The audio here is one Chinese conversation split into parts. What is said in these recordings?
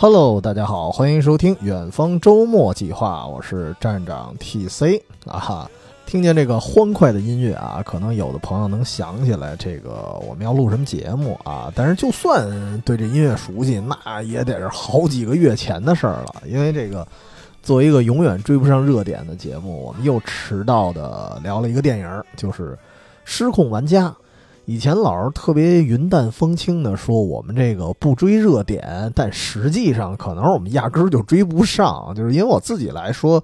Hello，大家好，欢迎收听远方周末计划，我是站长 TC 啊哈。听见这个欢快的音乐啊，可能有的朋友能想起来这个我们要录什么节目啊。但是就算对这音乐熟悉，那也得是好几个月前的事儿了。因为这个作为一个永远追不上热点的节目，我们又迟到的聊了一个电影，就是《失控玩家》。以前老是特别云淡风轻的说我们这个不追热点，但实际上可能我们压根儿就追不上。就是因为我自己来说，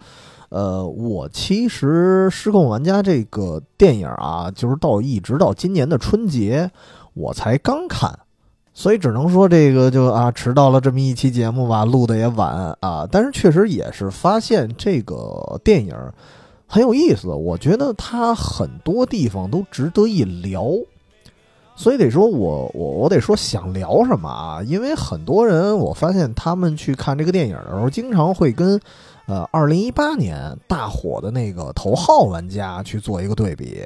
呃，我其实《失控玩家》这个电影啊，就是到一直到今年的春节我才刚看，所以只能说这个就啊迟到了这么一期节目吧，录的也晚啊。但是确实也是发现这个电影很有意思，我觉得它很多地方都值得一聊。所以得说，我我我得说想聊什么啊？因为很多人，我发现他们去看这个电影的时候，经常会跟，呃，二零一八年大火的那个《头号玩家》去做一个对比。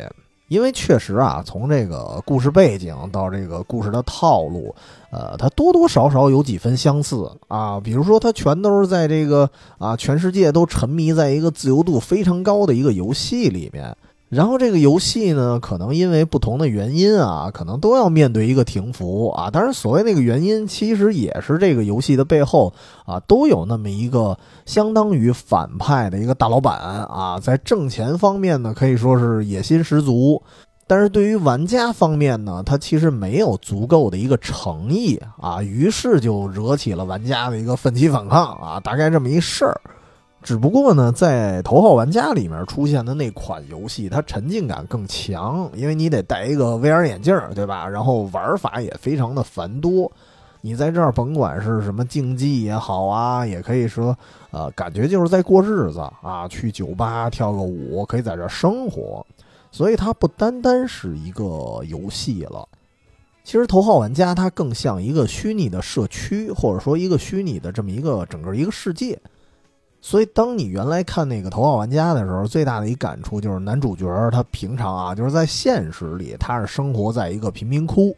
因为确实啊，从这个故事背景到这个故事的套路，呃，它多多少少有几分相似啊。比如说，它全都是在这个啊，全世界都沉迷在一个自由度非常高的一个游戏里面。然后这个游戏呢，可能因为不同的原因啊，可能都要面对一个停服啊。当然，所谓那个原因，其实也是这个游戏的背后啊，都有那么一个相当于反派的一个大老板啊，在挣钱方面呢，可以说是野心十足。但是对于玩家方面呢，他其实没有足够的一个诚意啊，于是就惹起了玩家的一个奋起反抗啊，大概这么一事儿。只不过呢，在《头号玩家》里面出现的那款游戏，它沉浸感更强，因为你得戴一个 VR 眼镜，对吧？然后玩法也非常的繁多。你在这儿甭管是什么竞技也好啊，也可以说，呃，感觉就是在过日子啊，去酒吧跳个舞，可以在这儿生活。所以它不单单是一个游戏了。其实《头号玩家》它更像一个虚拟的社区，或者说一个虚拟的这么一个整个一个世界。所以，当你原来看那个《头号玩家》的时候，最大的一感触就是男主角他平常啊，就是在现实里他是生活在一个贫民窟，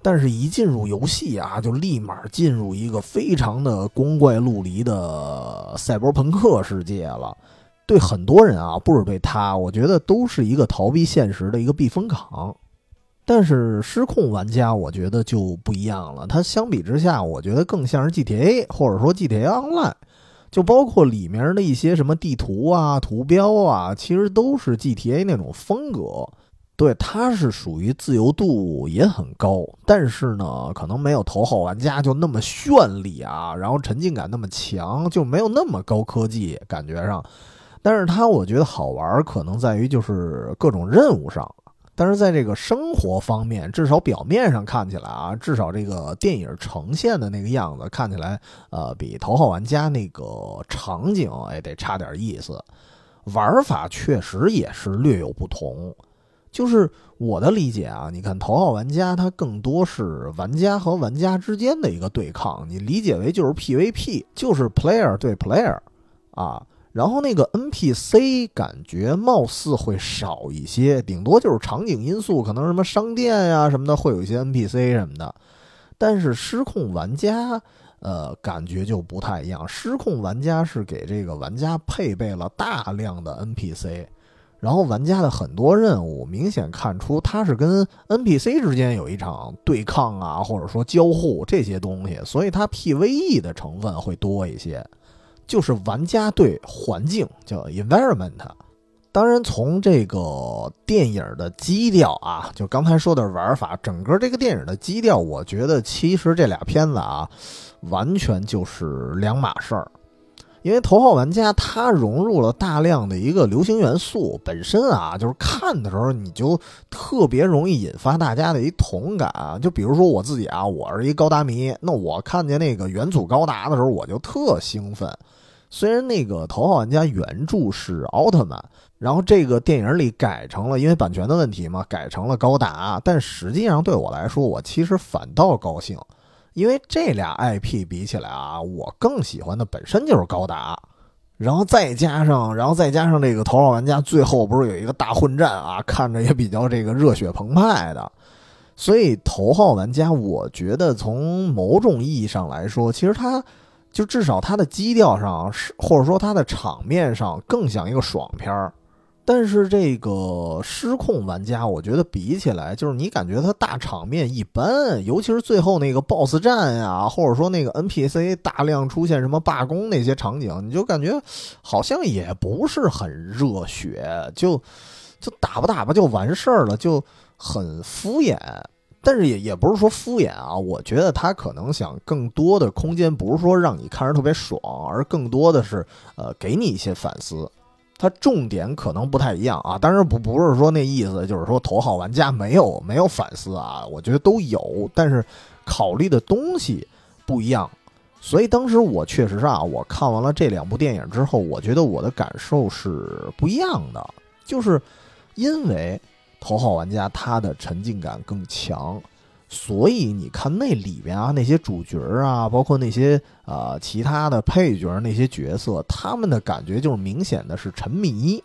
但是一进入游戏啊，就立马进入一个非常的光怪陆离的赛博朋克世界了。对很多人啊，不是对他，我觉得都是一个逃避现实的一个避风港。但是《失控玩家》我觉得就不一样了，它相比之下，我觉得更像是 GTA 或者说 GTA Online。就包括里面的一些什么地图啊、图标啊，其实都是 GTA 那种风格。对，它是属于自由度也很高，但是呢，可能没有头号玩家就那么绚丽啊，然后沉浸感那么强，就没有那么高科技感觉上。但是它我觉得好玩，可能在于就是各种任务上。但是在这个生活方面，至少表面上看起来啊，至少这个电影呈现的那个样子看起来，呃，比《头号玩家》那个场景哎得差点意思。玩法确实也是略有不同。就是我的理解啊，你看《头号玩家》它更多是玩家和玩家之间的一个对抗，你理解为就是 PVP，就是 player 对 player 啊。然后那个 NPC 感觉貌似会少一些，顶多就是场景因素，可能什么商店呀什么的会有一些 NPC 什么的。但是失控玩家，呃，感觉就不太一样。失控玩家是给这个玩家配备了大量的 NPC，然后玩家的很多任务明显看出他是跟 NPC 之间有一场对抗啊，或者说交互这些东西，所以它 PVE 的成分会多一些。就是玩家对环境叫 environment，当然从这个电影的基调啊，就刚才说的玩法，整个这个电影的基调，我觉得其实这俩片子啊，完全就是两码事儿。因为《头号玩家》它融入了大量的一个流行元素，本身啊，就是看的时候你就特别容易引发大家的一同感。就比如说我自己啊，我是一高达迷，那我看见那个元祖高达的时候，我就特兴奋。虽然那个《头号玩家》原著是奥特曼，然后这个电影里改成了因为版权的问题嘛，改成了高达，但实际上对我来说，我其实反倒高兴。因为这俩 IP 比起来啊，我更喜欢的本身就是高达，然后再加上，然后再加上这个头号玩家最后不是有一个大混战啊，看着也比较这个热血澎湃的，所以头号玩家，我觉得从某种意义上来说，其实它就至少它的基调上是，或者说它的场面上更像一个爽片儿。但是这个失控玩家，我觉得比起来，就是你感觉它大场面一般，尤其是最后那个 BOSS 战呀，或者说那个 NPC 大量出现什么罢工那些场景，你就感觉好像也不是很热血，就就打吧打吧就完事儿了，就很敷衍。但是也也不是说敷衍啊，我觉得他可能想更多的空间，不是说让你看着特别爽，而更多的是呃给你一些反思。它重点可能不太一样啊，当然不不是说那意思，就是说头号玩家没有没有反思啊，我觉得都有，但是考虑的东西不一样。所以当时我确实啊，我看完了这两部电影之后，我觉得我的感受是不一样的，就是因为头号玩家它的沉浸感更强。所以你看那里边啊，那些主角啊，包括那些啊其他的配角那些角色，他们的感觉就是明显的是沉迷。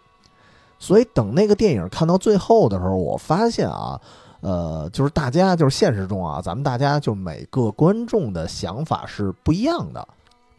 所以等那个电影看到最后的时候，我发现啊，呃，就是大家就是现实中啊，咱们大家就每个观众的想法是不一样的。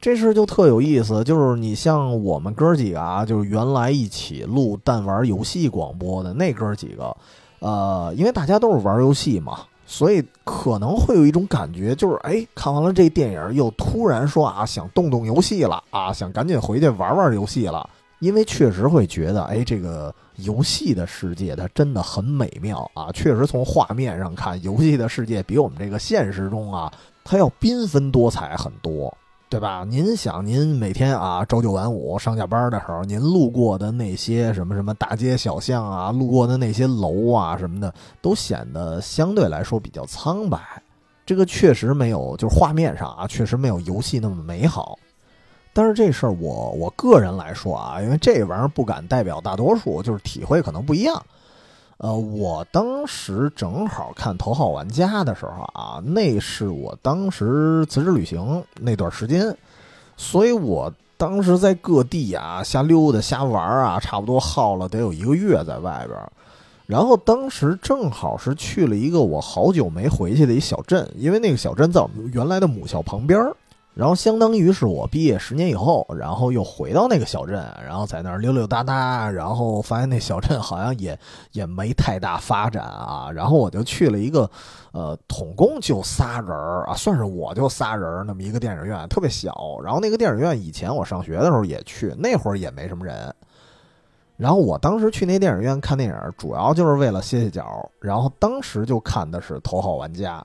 这事就特有意思，就是你像我们哥几个啊，就是原来一起录但玩游戏广播的那哥几个，呃，因为大家都是玩游戏嘛。所以可能会有一种感觉，就是哎，看完了这电影，又突然说啊，想动动游戏了啊，想赶紧回去玩玩游戏了。因为确实会觉得，哎，这个游戏的世界它真的很美妙啊。确实从画面上看，游戏的世界比我们这个现实中啊，它要缤纷多彩很多。对吧？您想，您每天啊朝九晚五上下班的时候，您路过的那些什么什么大街小巷啊，路过的那些楼啊什么的，都显得相对来说比较苍白。这个确实没有，就是画面上啊，确实没有游戏那么美好。但是这事儿，我我个人来说啊，因为这玩意儿不敢代表大多数，就是体会可能不一样。呃，我当时正好看《头号玩家》的时候啊，那是我当时辞职旅行那段时间，所以我当时在各地啊瞎溜达、瞎玩啊，差不多耗了得有一个月在外边。然后当时正好是去了一个我好久没回去的一小镇，因为那个小镇在我们原来的母校旁边。然后相当于是我毕业十年以后，然后又回到那个小镇，然后在那儿溜溜达达，然后发现那小镇好像也也没太大发展啊。然后我就去了一个，呃，统共就仨人儿啊，算是我就仨人儿那么一个电影院，特别小。然后那个电影院以前我上学的时候也去，那会儿也没什么人。然后我当时去那电影院看电影，主要就是为了歇歇脚。然后当时就看的是《头号玩家》。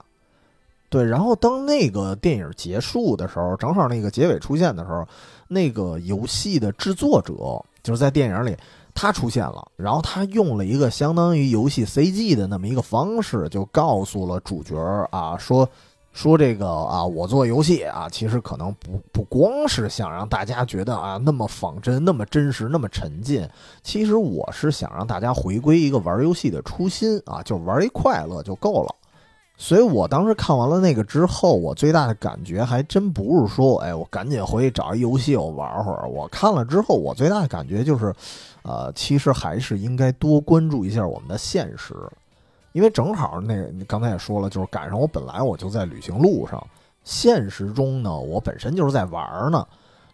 对，然后当那个电影结束的时候，正好那个结尾出现的时候，那个游戏的制作者就是在电影里他出现了，然后他用了一个相当于游戏 CG 的那么一个方式，就告诉了主角啊，说说这个啊，我做游戏啊，其实可能不不光是想让大家觉得啊那么仿真、那么真实、那么沉浸，其实我是想让大家回归一个玩游戏的初心啊，就玩一快乐就够了。所以我当时看完了那个之后，我最大的感觉还真不是说，哎，我赶紧回去找一游戏我玩会儿。我看了之后，我最大的感觉就是，呃，其实还是应该多关注一下我们的现实，因为正好那你刚才也说了，就是赶上我本来我就在旅行路上，现实中呢我本身就是在玩呢，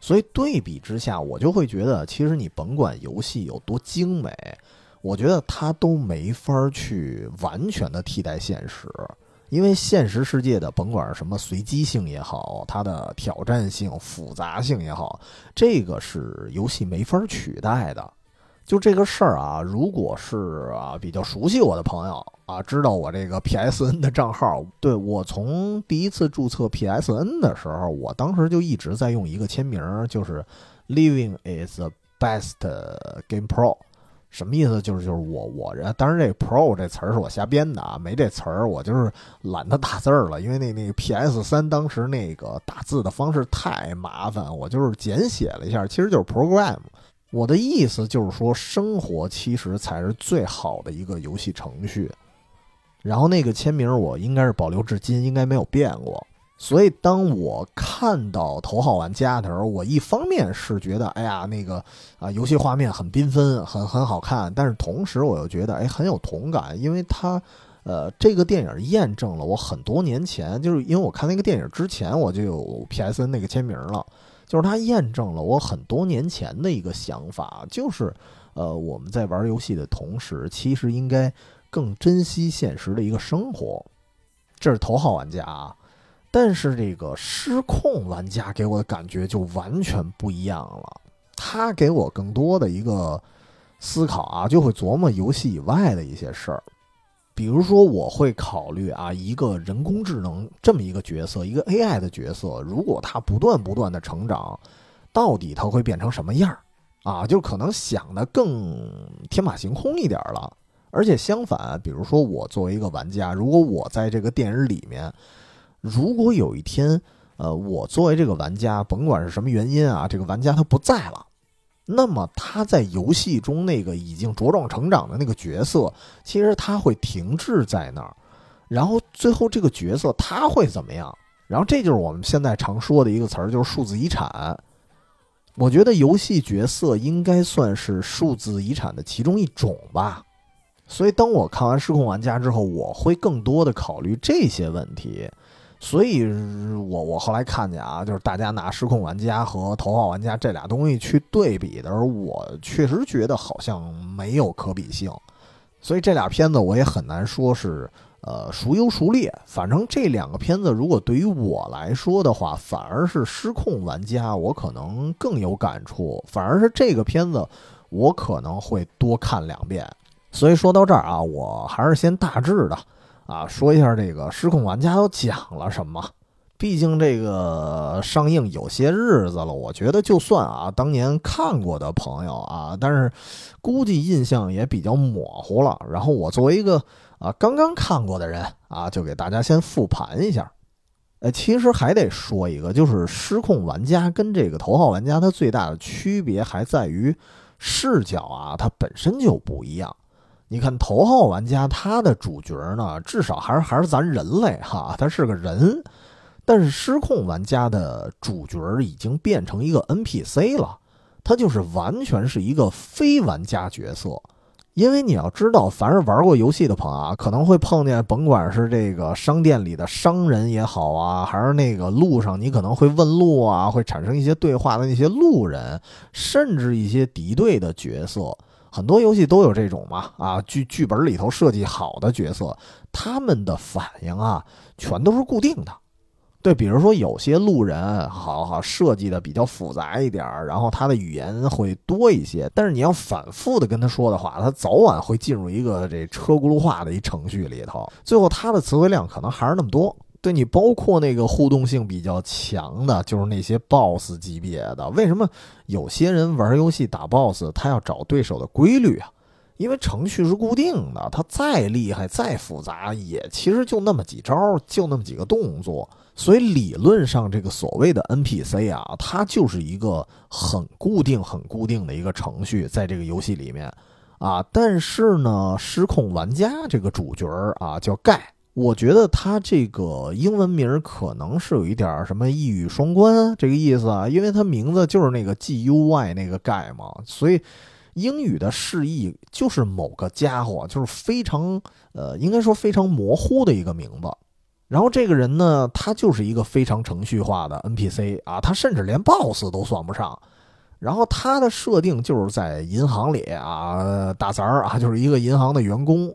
所以对比之下，我就会觉得，其实你甭管游戏有多精美，我觉得它都没法去完全的替代现实。因为现实世界的甭管什么随机性也好，它的挑战性、复杂性也好，这个是游戏没法取代的。就这个事儿啊，如果是啊比较熟悉我的朋友啊，知道我这个 PSN 的账号，对我从第一次注册 PSN 的时候，我当时就一直在用一个签名，就是 “Living is the best game pro”。什么意思？就是就是我我这，当然这 Pro 这词儿是我瞎编的啊，没这词儿，我就是懒得打字儿了，因为那那个 PS 三当时那个打字的方式太麻烦，我就是简写了一下，其实就是 Program。我的意思就是说，生活其实才是最好的一个游戏程序。然后那个签名我应该是保留至今，应该没有变过。所以，当我看到《头号玩家》的时候，我一方面是觉得，哎呀，那个啊，游戏画面很缤纷，很很好看。但是同时，我又觉得，哎，很有同感，因为它，呃，这个电影验证了我很多年前，就是因为我看那个电影之前，我就有 PSN 那个签名了，就是它验证了我很多年前的一个想法，就是呃，我们在玩游戏的同时，其实应该更珍惜现实的一个生活。这是头号玩家啊，但是这个失控玩家给我的感觉就完全不一样了，他给我更多的一个思考啊，就会琢磨游戏以外的一些事儿。比如说，我会考虑啊，一个人工智能这么一个角色，一个 AI 的角色，如果它不断不断的成长，到底它会变成什么样儿啊？就可能想的更天马行空一点了。而且相反，比如说我作为一个玩家，如果我在这个电影里面，如果有一天，呃，我作为这个玩家，甭管是什么原因啊，这个玩家他不在了。那么他在游戏中那个已经茁壮成长的那个角色，其实他会停滞在那儿，然后最后这个角色他会怎么样？然后这就是我们现在常说的一个词儿，就是数字遗产。我觉得游戏角色应该算是数字遗产的其中一种吧。所以当我看完《失控玩家》之后，我会更多的考虑这些问题。所以，我我后来看见啊，就是大家拿失控玩家和头号玩家这俩东西去对比的时候，我确实觉得好像没有可比性。所以这俩片子我也很难说是呃孰优孰劣。反正这两个片子如果对于我来说的话，反而是失控玩家我可能更有感触，反而是这个片子我可能会多看两遍。所以说到这儿啊，我还是先大致的。啊，说一下这个《失控玩家》都讲了什么？毕竟这个上映有些日子了，我觉得就算啊，当年看过的朋友啊，但是估计印象也比较模糊了。然后我作为一个啊刚刚看过的人啊，就给大家先复盘一下。呃，其实还得说一个，就是《失控玩家》跟这个《头号玩家》它最大的区别还在于视角啊，它本身就不一样。你看头号玩家，他的主角呢，至少还是还是咱人类哈，他是个人。但是失控玩家的主角已经变成一个 NPC 了，他就是完全是一个非玩家角色。因为你要知道，凡是玩过游戏的朋友啊，可能会碰见，甭管是这个商店里的商人也好啊，还是那个路上你可能会问路啊，会产生一些对话的那些路人，甚至一些敌对的角色。很多游戏都有这种嘛啊，剧剧本里头设计好的角色，他们的反应啊，全都是固定的。对，比如说有些路人，好好设计的比较复杂一点儿然后他的语言会多一些，但是你要反复的跟他说的话，他早晚会进入一个这车轱辘话的一程序里头，最后他的词汇量可能还是那么多。对你，包括那个互动性比较强的，就是那些 BOSS 级别的。为什么有些人玩游戏打 BOSS，他要找对手的规律啊？因为程序是固定的，他再厉害、再复杂，也其实就那么几招，就那么几个动作。所以理论上，这个所谓的 NPC 啊，它就是一个很固定、很固定的一个程序，在这个游戏里面啊。但是呢，失控玩家这个主角啊，叫盖。我觉得他这个英文名可能是有一点什么一语双关这个意思啊，因为他名字就是那个 G U Y 那个盖嘛，所以英语的释义就是某个家伙，就是非常呃，应该说非常模糊的一个名字。然后这个人呢，他就是一个非常程序化的 N P C 啊，他甚至连 BOSS 都算不上。然后他的设定就是在银行里啊，大三儿啊，就是一个银行的员工。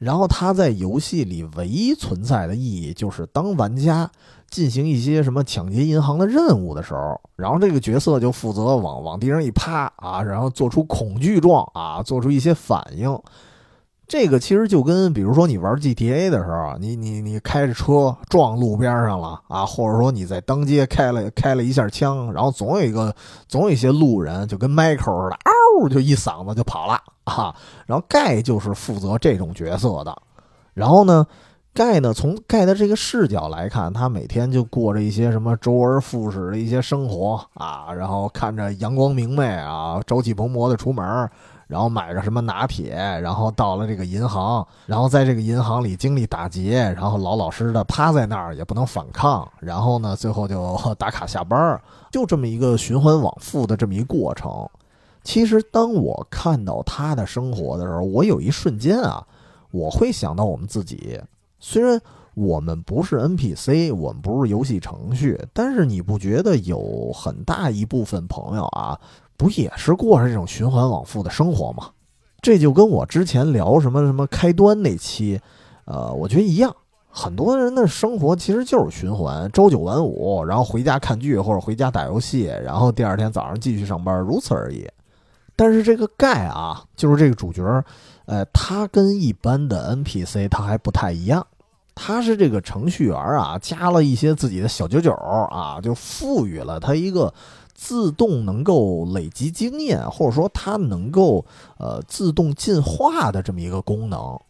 然后他在游戏里唯一存在的意义，就是当玩家进行一些什么抢劫银行的任务的时候，然后这个角色就负责往往地上一趴啊，然后做出恐惧状啊，做出一些反应。这个其实就跟比如说你玩 GTA 的时候，你你你开着车撞路边上了啊，或者说你在当街开了开了一下枪，然后总有一个总有一些路人就跟 Michael 似的，就一嗓子就跑了啊。然后盖就是负责这种角色的。然后呢，盖呢从盖的这个视角来看，他每天就过着一些什么周而复始的一些生活啊，然后看着阳光明媚啊，朝气蓬勃的出门。然后买着什么拿铁，然后到了这个银行，然后在这个银行里经历打劫，然后老老实实的趴在那儿也不能反抗，然后呢，最后就 打卡下班，就这么一个循环往复的这么一个过程。其实当我看到他的生活的时候，我有一瞬间啊，我会想到我们自己。虽然我们不是 NPC，我们不是游戏程序，但是你不觉得有很大一部分朋友啊，不也是过着这种循环往复的生活吗？这就跟我之前聊什么什么开端那期，呃，我觉得一样。很多人的生活其实就是循环，朝九晚五，然后回家看剧或者回家打游戏，然后第二天早上继续上班，如此而已。但是这个盖啊，就是这个主角，呃，他跟一般的 NPC 他还不太一样，他是这个程序员啊，加了一些自己的小九九啊，就赋予了他一个自动能够累积经验，或者说他能够呃自动进化的这么一个功能。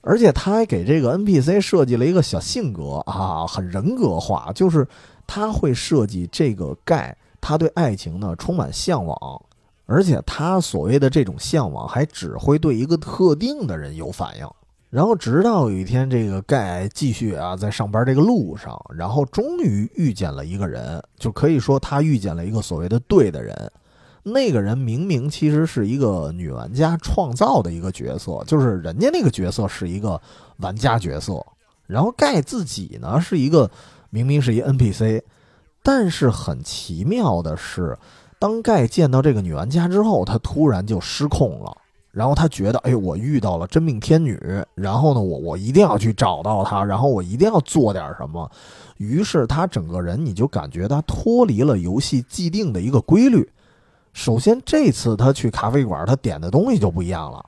而且他还给这个 NPC 设计了一个小性格啊，很人格化，就是他会设计这个盖，他对爱情呢充满向往，而且他所谓的这种向往还只会对一个特定的人有反应。然后直到有一天，这个盖继续啊在上班这个路上，然后终于遇见了一个人，就可以说他遇见了一个所谓的对的人。那个人明明其实是一个女玩家创造的一个角色，就是人家那个角色是一个玩家角色，然后盖自己呢是一个明明是一 NPC，但是很奇妙的是，当盖见到这个女玩家之后，他突然就失控了，然后他觉得，哎，我遇到了真命天女，然后呢，我我一定要去找到她，然后我一定要做点什么，于是他整个人你就感觉他脱离了游戏既定的一个规律。首先，这次他去咖啡馆，他点的东西就不一样了。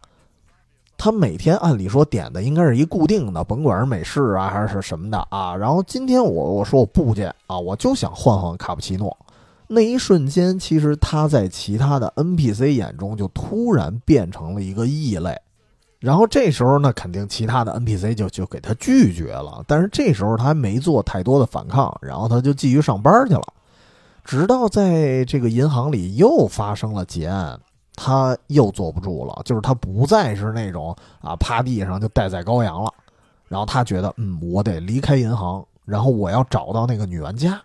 他每天按理说点的应该是一固定的，甭管是美式啊还是什么的啊。然后今天我我说我不去啊，我就想换换卡布奇诺。那一瞬间，其实他在其他的 NPC 眼中就突然变成了一个异类。然后这时候呢，肯定其他的 NPC 就就给他拒绝了。但是这时候他还没做太多的反抗，然后他就继续上班去了。直到在这个银行里又发生了劫案，他又坐不住了，就是他不再是那种啊趴地上就待宰羔羊了，然后他觉得嗯，我得离开银行，然后我要找到那个女玩家，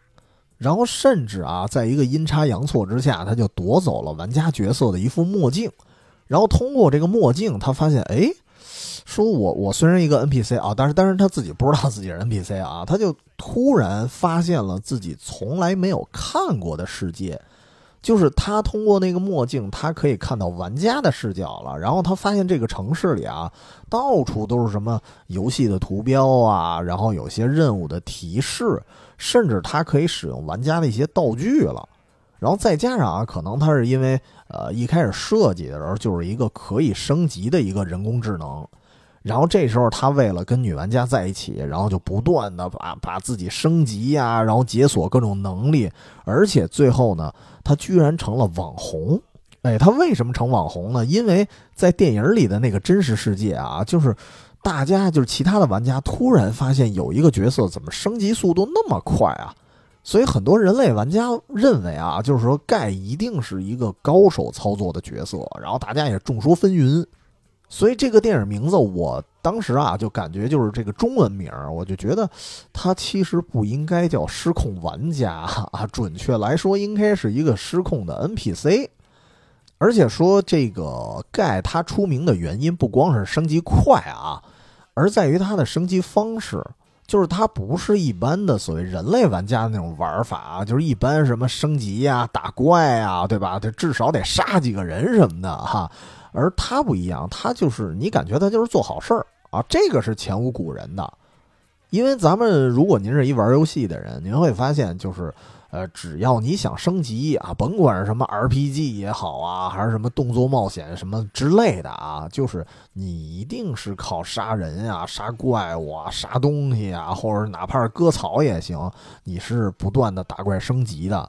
然后甚至啊，在一个阴差阳错之下，他就夺走了玩家角色的一副墨镜，然后通过这个墨镜，他发现哎。说我我虽然一个 NPC 啊，但是但是他自己不知道自己是 NPC 啊，他就突然发现了自己从来没有看过的世界，就是他通过那个墨镜，他可以看到玩家的视角了。然后他发现这个城市里啊，到处都是什么游戏的图标啊，然后有些任务的提示，甚至他可以使用玩家的一些道具了。然后再加上啊，可能他是因为呃一开始设计的时候就是一个可以升级的一个人工智能。然后这时候，他为了跟女玩家在一起，然后就不断的把把自己升级呀，然后解锁各种能力，而且最后呢，他居然成了网红。哎，他为什么成网红呢？因为在电影里的那个真实世界啊，就是大家就是其他的玩家突然发现有一个角色怎么升级速度那么快啊，所以很多人类玩家认为啊，就是说盖一定是一个高手操作的角色，然后大家也众说纷纭。所以这个电影名字，我当时啊就感觉就是这个中文名我就觉得它其实不应该叫失控玩家啊，准确来说应该是一个失控的 NPC。而且说这个盖他出名的原因不光是升级快啊，而在于它的升级方式，就是它不是一般的所谓人类玩家的那种玩法啊，就是一般什么升级呀、打怪啊，对吧？他至少得杀几个人什么的哈。而它不一样，它就是你感觉它就是做好事儿啊，这个是前无古人的。因为咱们如果您是一玩游戏的人，您会发现就是，呃，只要你想升级啊，甭管是什么 RPG 也好啊，还是什么动作冒险什么之类的啊，就是你一定是靠杀人啊、杀怪物啊、杀东西啊，或者哪怕是割草也行，你是不断的打怪升级的。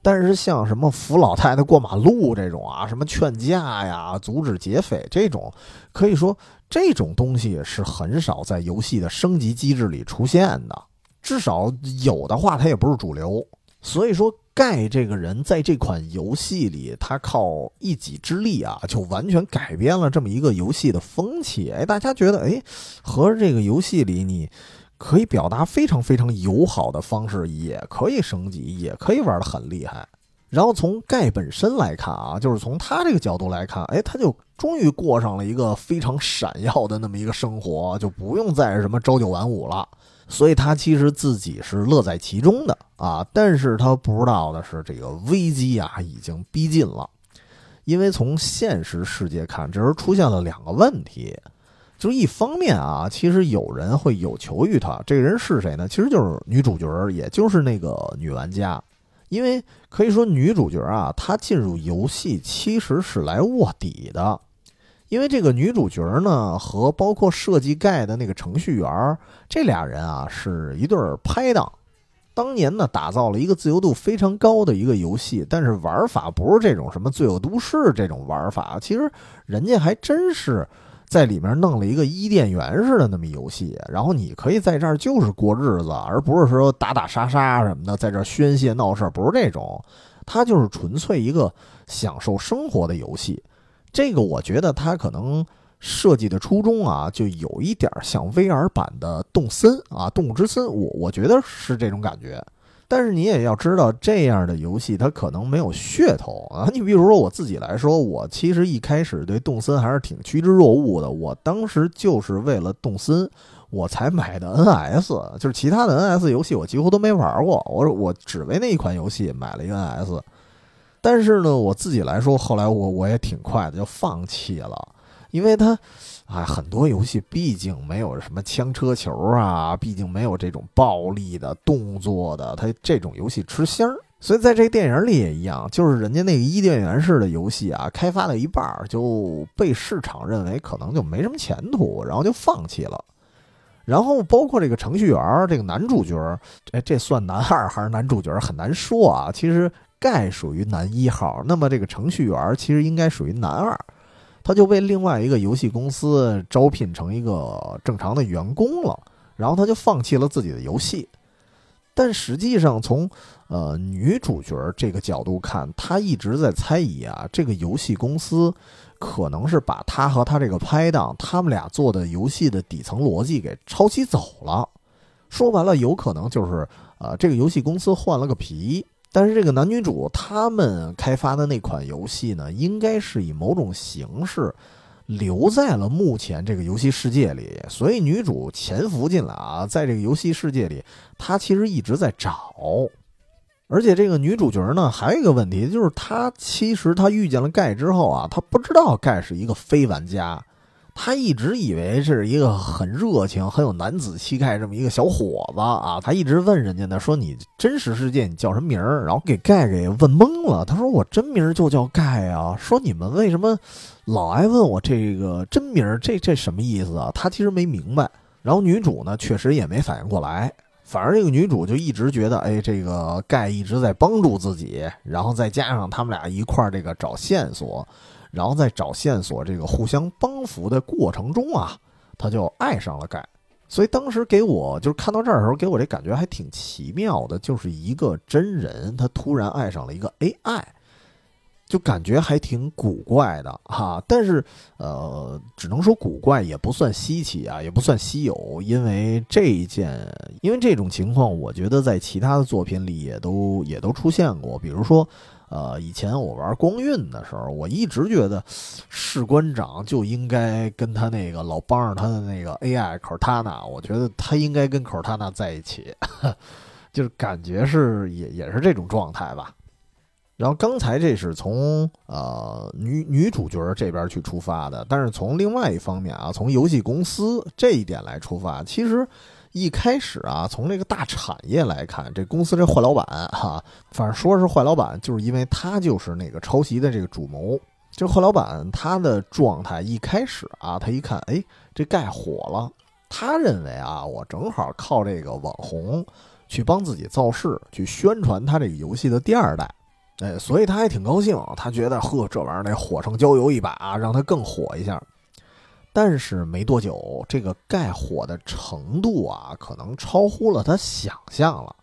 但是像什么扶老太太过马路这种啊，什么劝架呀、阻止劫匪这种，可以说这种东西是很少在游戏的升级机制里出现的，至少有的话它也不是主流。所以说，盖这个人在这款游戏里，他靠一己之力啊，就完全改变了这么一个游戏的风气。哎，大家觉得，哎，和这个游戏里你。可以表达非常非常友好的方式，也可以升级，也可以玩的很厉害。然后从盖本身来看啊，就是从他这个角度来看，哎，他就终于过上了一个非常闪耀的那么一个生活，就不用再什么 朝九晚五了。所以他其实自己是乐在其中的啊，但是他不知道的是，这个危机啊已经逼近了。因为从现实世界看，这时候出现了两个问题，就是一方面啊，其实有人会有求于他，这个人是谁呢？其实就是女主角，也就是那个女玩家。因为可以说，女主角啊，她进入游戏其实是来卧底的。因为这个女主角呢，和包括设计盖的那个程序员，这俩人啊，是一对拍档。当年呢，打造了一个自由度非常高的一个游戏，但是玩法不是这种什么罪恶都市这种玩法，其实人家还真是在里面弄了一个伊甸园似的那么游戏，然后你可以在这儿就是过日子，而不是说打打杀杀什么的，在这儿宣泄闹事儿，不是这种，它就是纯粹一个享受生活的游戏。这个我觉得它可能。设计的初衷啊，就有一点像 VR 版的动森啊，动物之森，我我觉得是这种感觉。但是你也要知道，这样的游戏它可能没有噱头啊。你比如说我自己来说，我其实一开始对动森还是挺趋之若鹜的。我当时就是为了动森，我才买的 NS，就是其他的 NS 游戏我几乎都没玩过。我我只为那一款游戏买了一个 NS。但是呢，我自己来说，后来我我也挺快的就放弃了。因为它，啊，很多游戏毕竟没有什么枪车球啊，毕竟没有这种暴力的动作的，它这种游戏吃香儿。所以在这电影里也一样，就是人家那个伊甸园式的游戏啊，开发了一半就被市场认为可能就没什么前途，然后就放弃了。然后包括这个程序员，这个男主角，哎，这算男二还是男主角很难说啊。其实盖属于男一号，那么这个程序员其实应该属于男二。他就被另外一个游戏公司招聘成一个正常的员工了，然后他就放弃了自己的游戏。但实际上，从呃女主角这个角度看，她一直在猜疑啊，这个游戏公司可能是把他和他这个拍档他们俩做的游戏的底层逻辑给抄袭走了。说白了，有可能就是呃这个游戏公司换了个皮。但是这个男女主他们开发的那款游戏呢，应该是以某种形式留在了目前这个游戏世界里，所以女主潜伏进来啊，在这个游戏世界里，她其实一直在找。而且这个女主角呢，还有一个问题，就是她其实她遇见了盖之后啊，她不知道盖是一个非玩家。他一直以为是一个很热情、很有男子气概这么一个小伙子啊，他一直问人家呢，说你真实世界你叫什么名儿？然后给盖给问懵了。他说我真名就叫盖啊。说你们为什么老爱问我这个真名？这这什么意思啊？他其实没明白。然后女主呢，确实也没反应过来。反而这个女主就一直觉得，哎，这个盖一直在帮助自己。然后再加上他们俩一块儿这个找线索。然后在找线索这个互相帮扶的过程中啊，他就爱上了盖。所以当时给我就是看到这儿的时候，给我这感觉还挺奇妙的，就是一个真人他突然爱上了一个 AI，就感觉还挺古怪的哈。但是呃，只能说古怪也不算稀奇啊，也不算稀有，因为这一件，因为这种情况，我觉得在其他的作品里也都也都出现过，比如说。呃，以前我玩光晕的时候，我一直觉得士官长就应该跟他那个老帮着他的那个 AI 可塔纳我觉得他应该跟可塔纳在一起，就是感觉是也也是这种状态吧。然后刚才这是从呃女女主角这边去出发的，但是从另外一方面啊，从游戏公司这一点来出发，其实。一开始啊，从这个大产业来看，这公司这坏老板哈，反正说是坏老板，就是因为他就是那个抄袭的这个主谋。这坏老板他的状态一开始啊，他一看，哎，这盖火了，他认为啊，我正好靠这个网红去帮自己造势，去宣传他这个游戏的第二代，哎，所以他还挺高兴，他觉得呵，这玩意儿得火上浇油一把啊，让他更火一下。但是没多久，这个盖火的程度啊，可能超乎了他想象了，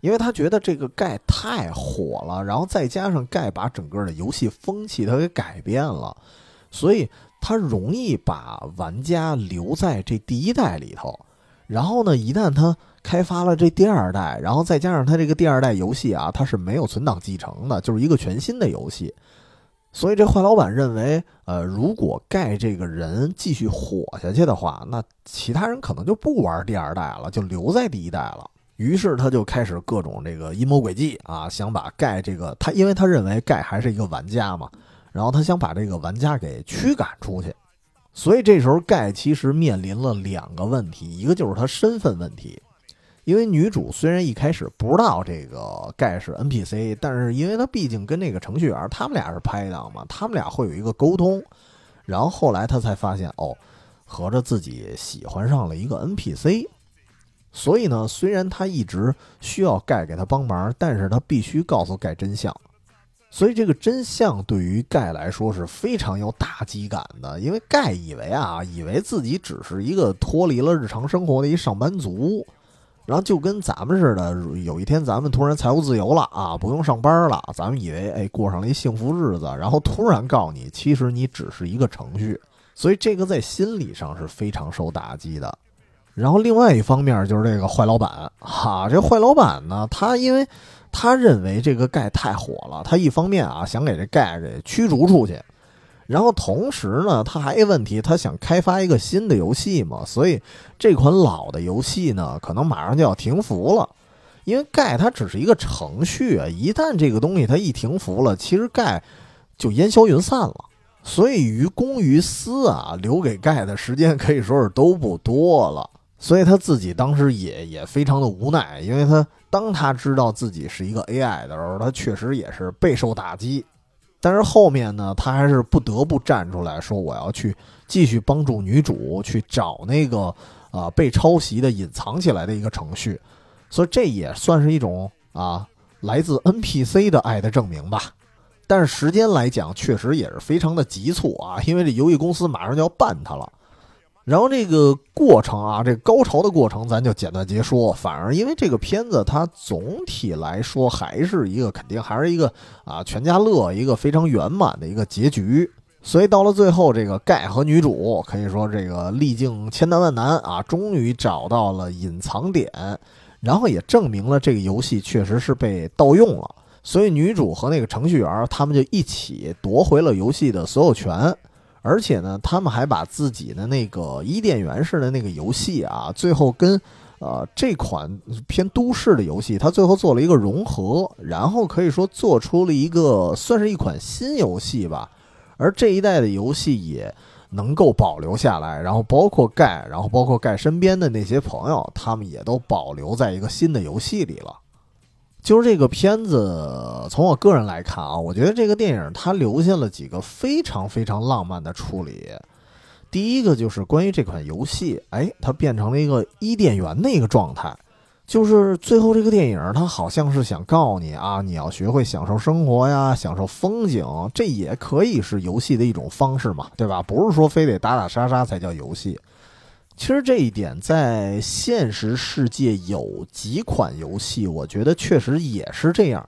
因为他觉得这个盖太火了，然后再加上盖把整个的游戏风气他给改变了，所以他容易把玩家留在这第一代里头。然后呢，一旦他开发了这第二代，然后再加上他这个第二代游戏啊，它是没有存档继承的，就是一个全新的游戏。所以这坏老板认为，呃，如果盖这个人继续火下去的话，那其他人可能就不玩第二代了，就留在第一代了。于是他就开始各种这个阴谋诡计啊，想把盖这个他，因为他认为盖还是一个玩家嘛，然后他想把这个玩家给驱赶出去。所以这时候盖其实面临了两个问题，一个就是他身份问题。因为女主虽然一开始不知道这个盖是 NPC，但是因为她毕竟跟那个程序员他们俩是拍档嘛，他们俩会有一个沟通。然后后来她才发现，哦，合着自己喜欢上了一个 NPC。所以呢，虽然她一直需要盖给她帮忙，但是她必须告诉盖真相。所以这个真相对于盖来说是非常有打击感的，因为盖以为啊，以为自己只是一个脱离了日常生活的一上班族。然后就跟咱们似的，有一天咱们突然财务自由了啊，不用上班了，咱们以为哎过上了一幸福日子，然后突然告诉你，其实你只是一个程序，所以这个在心理上是非常受打击的。然后另外一方面就是这个坏老板，哈，这坏老板呢，他因为他认为这个盖太火了，他一方面啊想给这盖给驱逐出去。然后同时呢，他还一个问题，他想开发一个新的游戏嘛，所以这款老的游戏呢，可能马上就要停服了。因为盖它只是一个程序啊，一旦这个东西它一停服了，其实盖就烟消云散了。所以于公于私啊，留给盖的时间可以说是都不多了。所以他自己当时也也非常的无奈，因为他当他知道自己是一个 AI 的时候，他确实也是备受打击。但是后面呢，他还是不得不站出来说：“我要去继续帮助女主去找那个啊被抄袭的隐藏起来的一个程序。”所以这也算是一种啊来自 NPC 的爱的证明吧。但是时间来讲，确实也是非常的急促啊，因为这游戏公司马上就要办他了。然后这个过程啊，这个高潮的过程，咱就简短截说。反而因为这个片子，它总体来说还是一个肯定还是一个啊全家乐，一个非常圆满的一个结局。所以到了最后，这个盖和女主可以说这个历经千难万难啊，终于找到了隐藏点，然后也证明了这个游戏确实是被盗用了。所以女主和那个程序员他们就一起夺回了游戏的所有权。而且呢，他们还把自己的那个伊甸园式的那个游戏啊，最后跟呃这款偏都市的游戏，它最后做了一个融合，然后可以说做出了一个算是一款新游戏吧。而这一代的游戏也能够保留下来，然后包括盖，然后包括盖身边的那些朋友，他们也都保留在一个新的游戏里了。就是这个片子，从我个人来看啊，我觉得这个电影它留下了几个非常非常浪漫的处理。第一个就是关于这款游戏，哎，它变成了一个伊甸园的一个状态。就是最后这个电影，它好像是想告诉你啊，你要学会享受生活呀，享受风景，这也可以是游戏的一种方式嘛，对吧？不是说非得打打杀杀才叫游戏。其实这一点在现实世界有几款游戏，我觉得确实也是这样。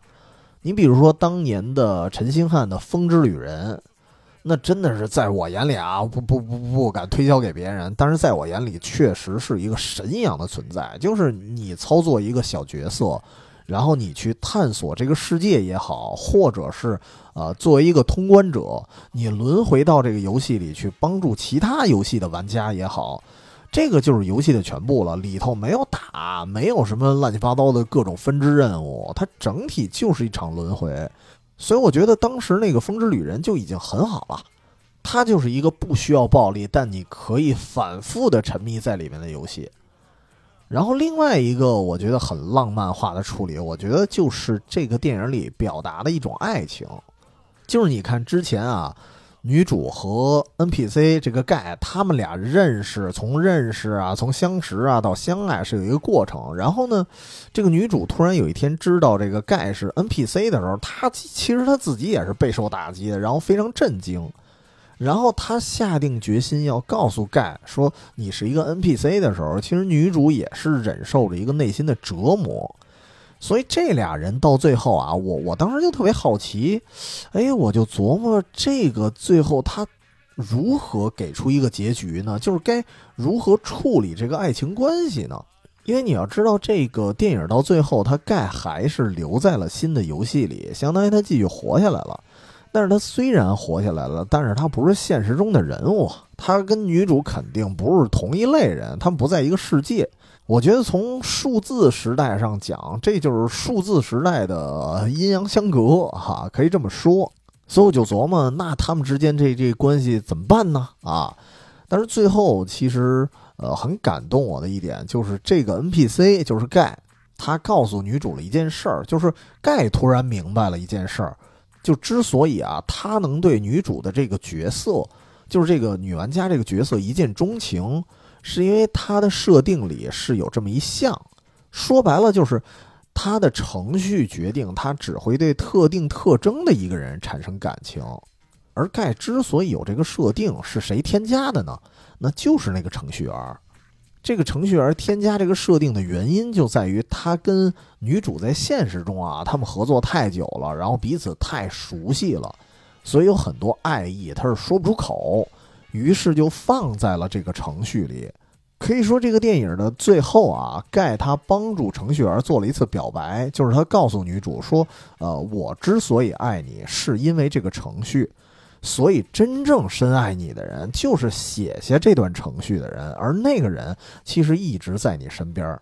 你比如说当年的陈星汉的《风之旅人》，那真的是在我眼里啊，不不不不敢推销给别人，但是在我眼里确实是一个神一样的存在。就是你操作一个小角色，然后你去探索这个世界也好，或者是呃作为一个通关者，你轮回到这个游戏里去帮助其他游戏的玩家也好。这个就是游戏的全部了，里头没有打，没有什么乱七八糟的各种分支任务，它整体就是一场轮回。所以我觉得当时那个《风之旅人》就已经很好了，它就是一个不需要暴力，但你可以反复的沉迷在里面的游戏。然后另外一个我觉得很浪漫化的处理，我觉得就是这个电影里表达的一种爱情，就是你看之前啊。女主和 NPC 这个盖，他们俩认识，从认识啊，从相识啊到相爱是有一个过程。然后呢，这个女主突然有一天知道这个盖是 NPC 的时候，她其实她自己也是备受打击的，然后非常震惊。然后她下定决心要告诉盖说你是一个 NPC 的时候，其实女主也是忍受着一个内心的折磨。所以这俩人到最后啊，我我当时就特别好奇，哎，我就琢磨这个最后他如何给出一个结局呢？就是该如何处理这个爱情关系呢？因为你要知道，这个电影到最后，他盖还是留在了新的游戏里，相当于他继续活下来了。但是他虽然活下来了，但是他不是现实中的人物，他跟女主肯定不是同一类人，他们不在一个世界。我觉得从数字时代上讲，这就是数字时代的阴阳相隔，哈，可以这么说。所以我就琢磨，那他们之间这这关系怎么办呢？啊，但是最后其实。呃，很感动我的一点就是这个 NPC 就是盖，他告诉女主了一件事儿，就是盖突然明白了一件事儿，就之所以啊，他能对女主的这个角色，就是这个女玩家这个角色一见钟情，是因为他的设定里是有这么一项，说白了就是他的程序决定他只会对特定特征的一个人产生感情，而盖之所以有这个设定，是谁添加的呢？那就是那个程序员，这个程序员添加这个设定的原因就在于他跟女主在现实中啊，他们合作太久了，然后彼此太熟悉了，所以有很多爱意他是说不出口，于是就放在了这个程序里。可以说，这个电影的最后啊，盖他帮助程序员做了一次表白，就是他告诉女主说：“呃，我之所以爱你，是因为这个程序。”所以，真正深爱你的人，就是写下这段程序的人，而那个人其实一直在你身边。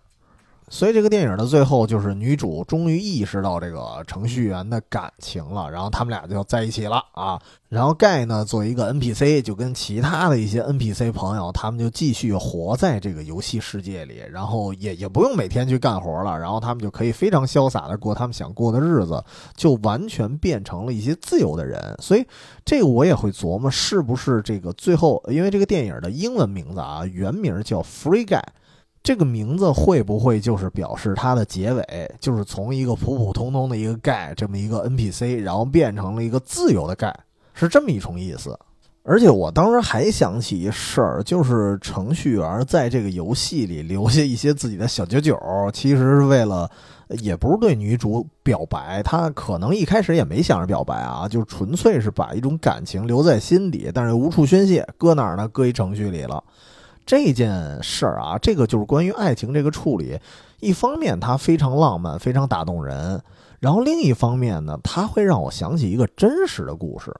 所以这个电影的最后，就是女主终于意识到这个程序员的感情了，然后他们俩就在一起了啊。然后盖呢，作为一个 NPC，就跟其他的一些 NPC 朋友，他们就继续活在这个游戏世界里，然后也也不用每天去干活了，然后他们就可以非常潇洒的过他们想过的日子，就完全变成了一些自由的人。所以这个我也会琢磨，是不是这个最后，因为这个电影的英文名字啊，原名叫 Free Guy。这个名字会不会就是表示它的结尾，就是从一个普普通通的一个盖这么一个 NPC，然后变成了一个自由的盖，是这么一重意思。而且我当时还想起一事儿，就是程序员在这个游戏里留下一些自己的小九九，其实是为了，也不是对女主表白，他可能一开始也没想着表白啊，就纯粹是把一种感情留在心底，但是无处宣泄，搁哪儿呢？搁一程序里了。这件事儿啊，这个就是关于爱情这个处理。一方面，它非常浪漫，非常打动人；然后另一方面呢，它会让我想起一个真实的故事。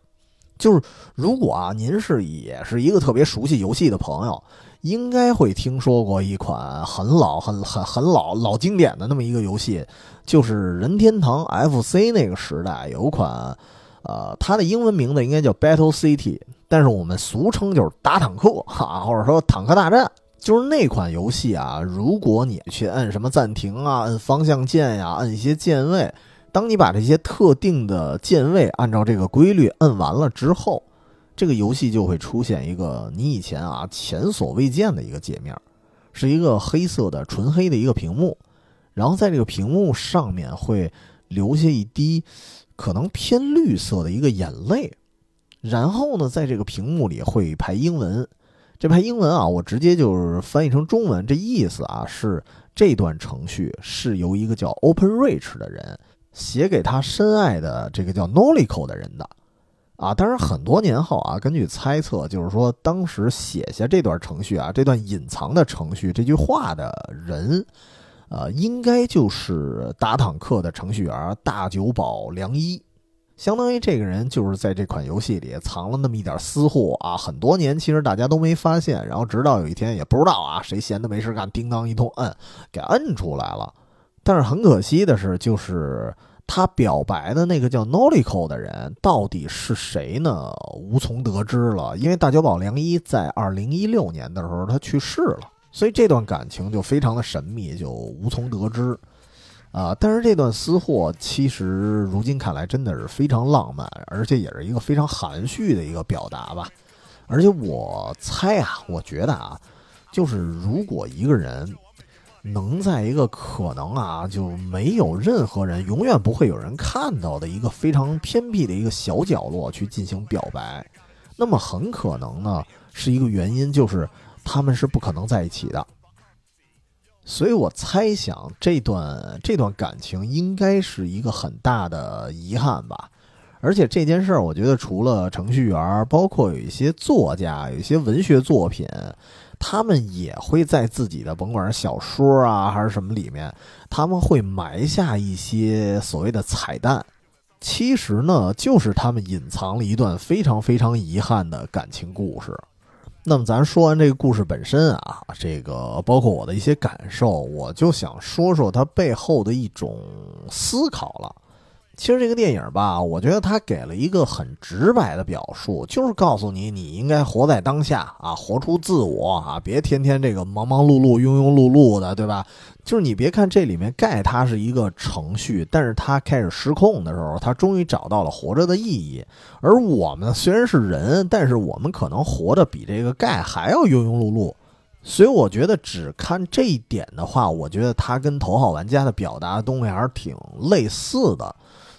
就是如果啊，您是也是一个特别熟悉游戏的朋友，应该会听说过一款很老、很很很老老经典的那么一个游戏，就是任天堂 FC 那个时代有款，呃，它的英文名字应该叫 Battle City。但是我们俗称就是打坦克哈，或者说坦克大战，就是那款游戏啊。如果你去摁什么暂停啊，摁方向键呀，摁一些键位，当你把这些特定的键位按照这个规律摁完了之后，这个游戏就会出现一个你以前啊前所未见的一个界面，是一个黑色的纯黑的一个屏幕，然后在这个屏幕上面会留下一滴可能偏绿色的一个眼泪。然后呢，在这个屏幕里会排英文，这排英文啊，我直接就是翻译成中文，这意思啊是这段程序是由一个叫 OpenReach 的人写给他深爱的这个叫 Nolico 的人的，啊，当然很多年后啊，根据猜测，就是说当时写下这段程序啊，这段隐藏的程序这句话的人，呃，应该就是打坦克的程序员大久保良一。相当于这个人就是在这款游戏里藏了那么一点私货啊，很多年其实大家都没发现，然后直到有一天也不知道啊，谁闲的没事干，叮当一通摁，给摁出来了。但是很可惜的是，就是他表白的那个叫 Nolico 的人到底是谁呢？无从得知了，因为大久保良一在二零一六年的时候他去世了，所以这段感情就非常的神秘，就无从得知。啊，但是这段私货其实如今看来真的是非常浪漫，而且也是一个非常含蓄的一个表达吧。而且我猜啊，我觉得啊，就是如果一个人能在一个可能啊就没有任何人、永远不会有人看到的一个非常偏僻的一个小角落去进行表白，那么很可能呢是一个原因，就是他们是不可能在一起的。所以我猜想，这段这段感情应该是一个很大的遗憾吧。而且这件事儿，我觉得除了程序员，包括有一些作家、有一些文学作品，他们也会在自己的甭管是小说啊还是什么里面，他们会埋下一些所谓的彩蛋。其实呢，就是他们隐藏了一段非常非常遗憾的感情故事。那么，咱说完这个故事本身啊，这个包括我的一些感受，我就想说说它背后的一种思考了。其实这个电影吧，我觉得它给了一个很直白的表述，就是告诉你，你应该活在当下啊，活出自我啊，别天天这个忙忙碌碌、庸庸碌碌的，对吧？就是你别看这里面盖它是一个程序，但是它开始失控的时候，它终于找到了活着的意义。而我们虽然是人，但是我们可能活得比这个盖还要庸庸碌碌。所以我觉得只看这一点的话，我觉得它跟头号玩家的表达东西还是挺类似的。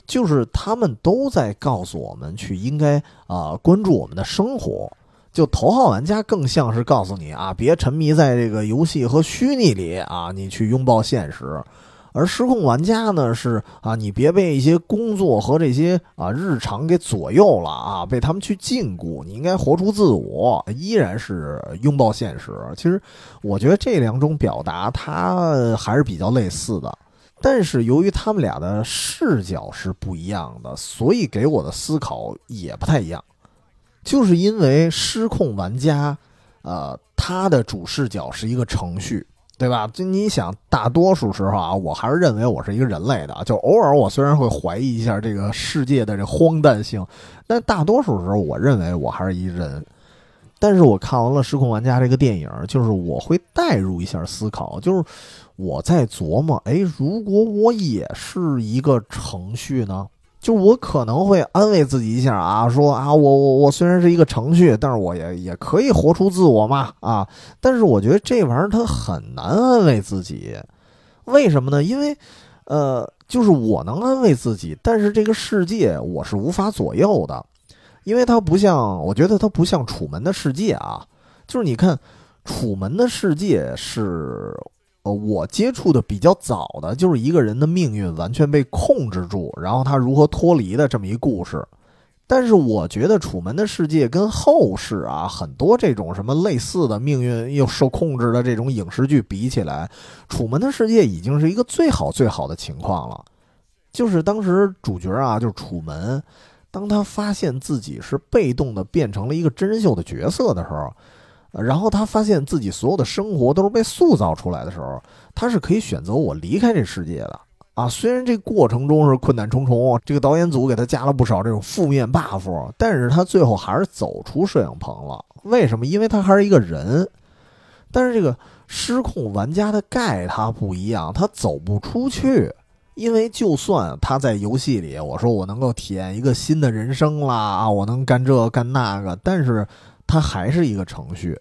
就是他们都在告诉我们去应该啊关注我们的生活，就头号玩家更像是告诉你啊别沉迷在这个游戏和虚拟里啊，你去拥抱现实。而失控玩家呢是啊你别被一些工作和这些啊日常给左右了啊，被他们去禁锢，你应该活出自我，依然是拥抱现实。其实我觉得这两种表达它还是比较类似的。但是由于他们俩的视角是不一样的，所以给我的思考也不太一样。就是因为失控玩家，呃，他的主视角是一个程序，对吧？就你想，大多数时候啊，我还是认为我是一个人类的。就偶尔我虽然会怀疑一下这个世界的这荒诞性，但大多数时候我认为我还是一人。但是我看完了《失控玩家》这个电影，就是我会代入一下思考，就是我在琢磨，哎，如果我也是一个程序呢？就我可能会安慰自己一下啊，说啊，我我我虽然是一个程序，但是我也也可以活出自我嘛啊！但是我觉得这玩意儿它很难安慰自己，为什么呢？因为，呃，就是我能安慰自己，但是这个世界我是无法左右的。因为它不像，我觉得它不像《楚门的世界》啊，就是你看，《楚门的世界》是呃我接触的比较早的，就是一个人的命运完全被控制住，然后他如何脱离的这么一故事。但是我觉得《楚门的世界》跟后世啊很多这种什么类似的命运又受控制的这种影视剧比起来，《楚门的世界》已经是一个最好最好的情况了。就是当时主角啊，就是楚门。当他发现自己是被动的变成了一个真人秀的角色的时候，然后他发现自己所有的生活都是被塑造出来的时候，他是可以选择我离开这世界的啊。虽然这过程中是困难重重，这个导演组给他加了不少这种负面 buff，但是他最后还是走出摄影棚了。为什么？因为他还是一个人。但是这个失控玩家的盖他不一样，他走不出去。因为就算他在游戏里，我说我能够体验一个新的人生啦啊，我能干这干那个，但是它还是一个程序。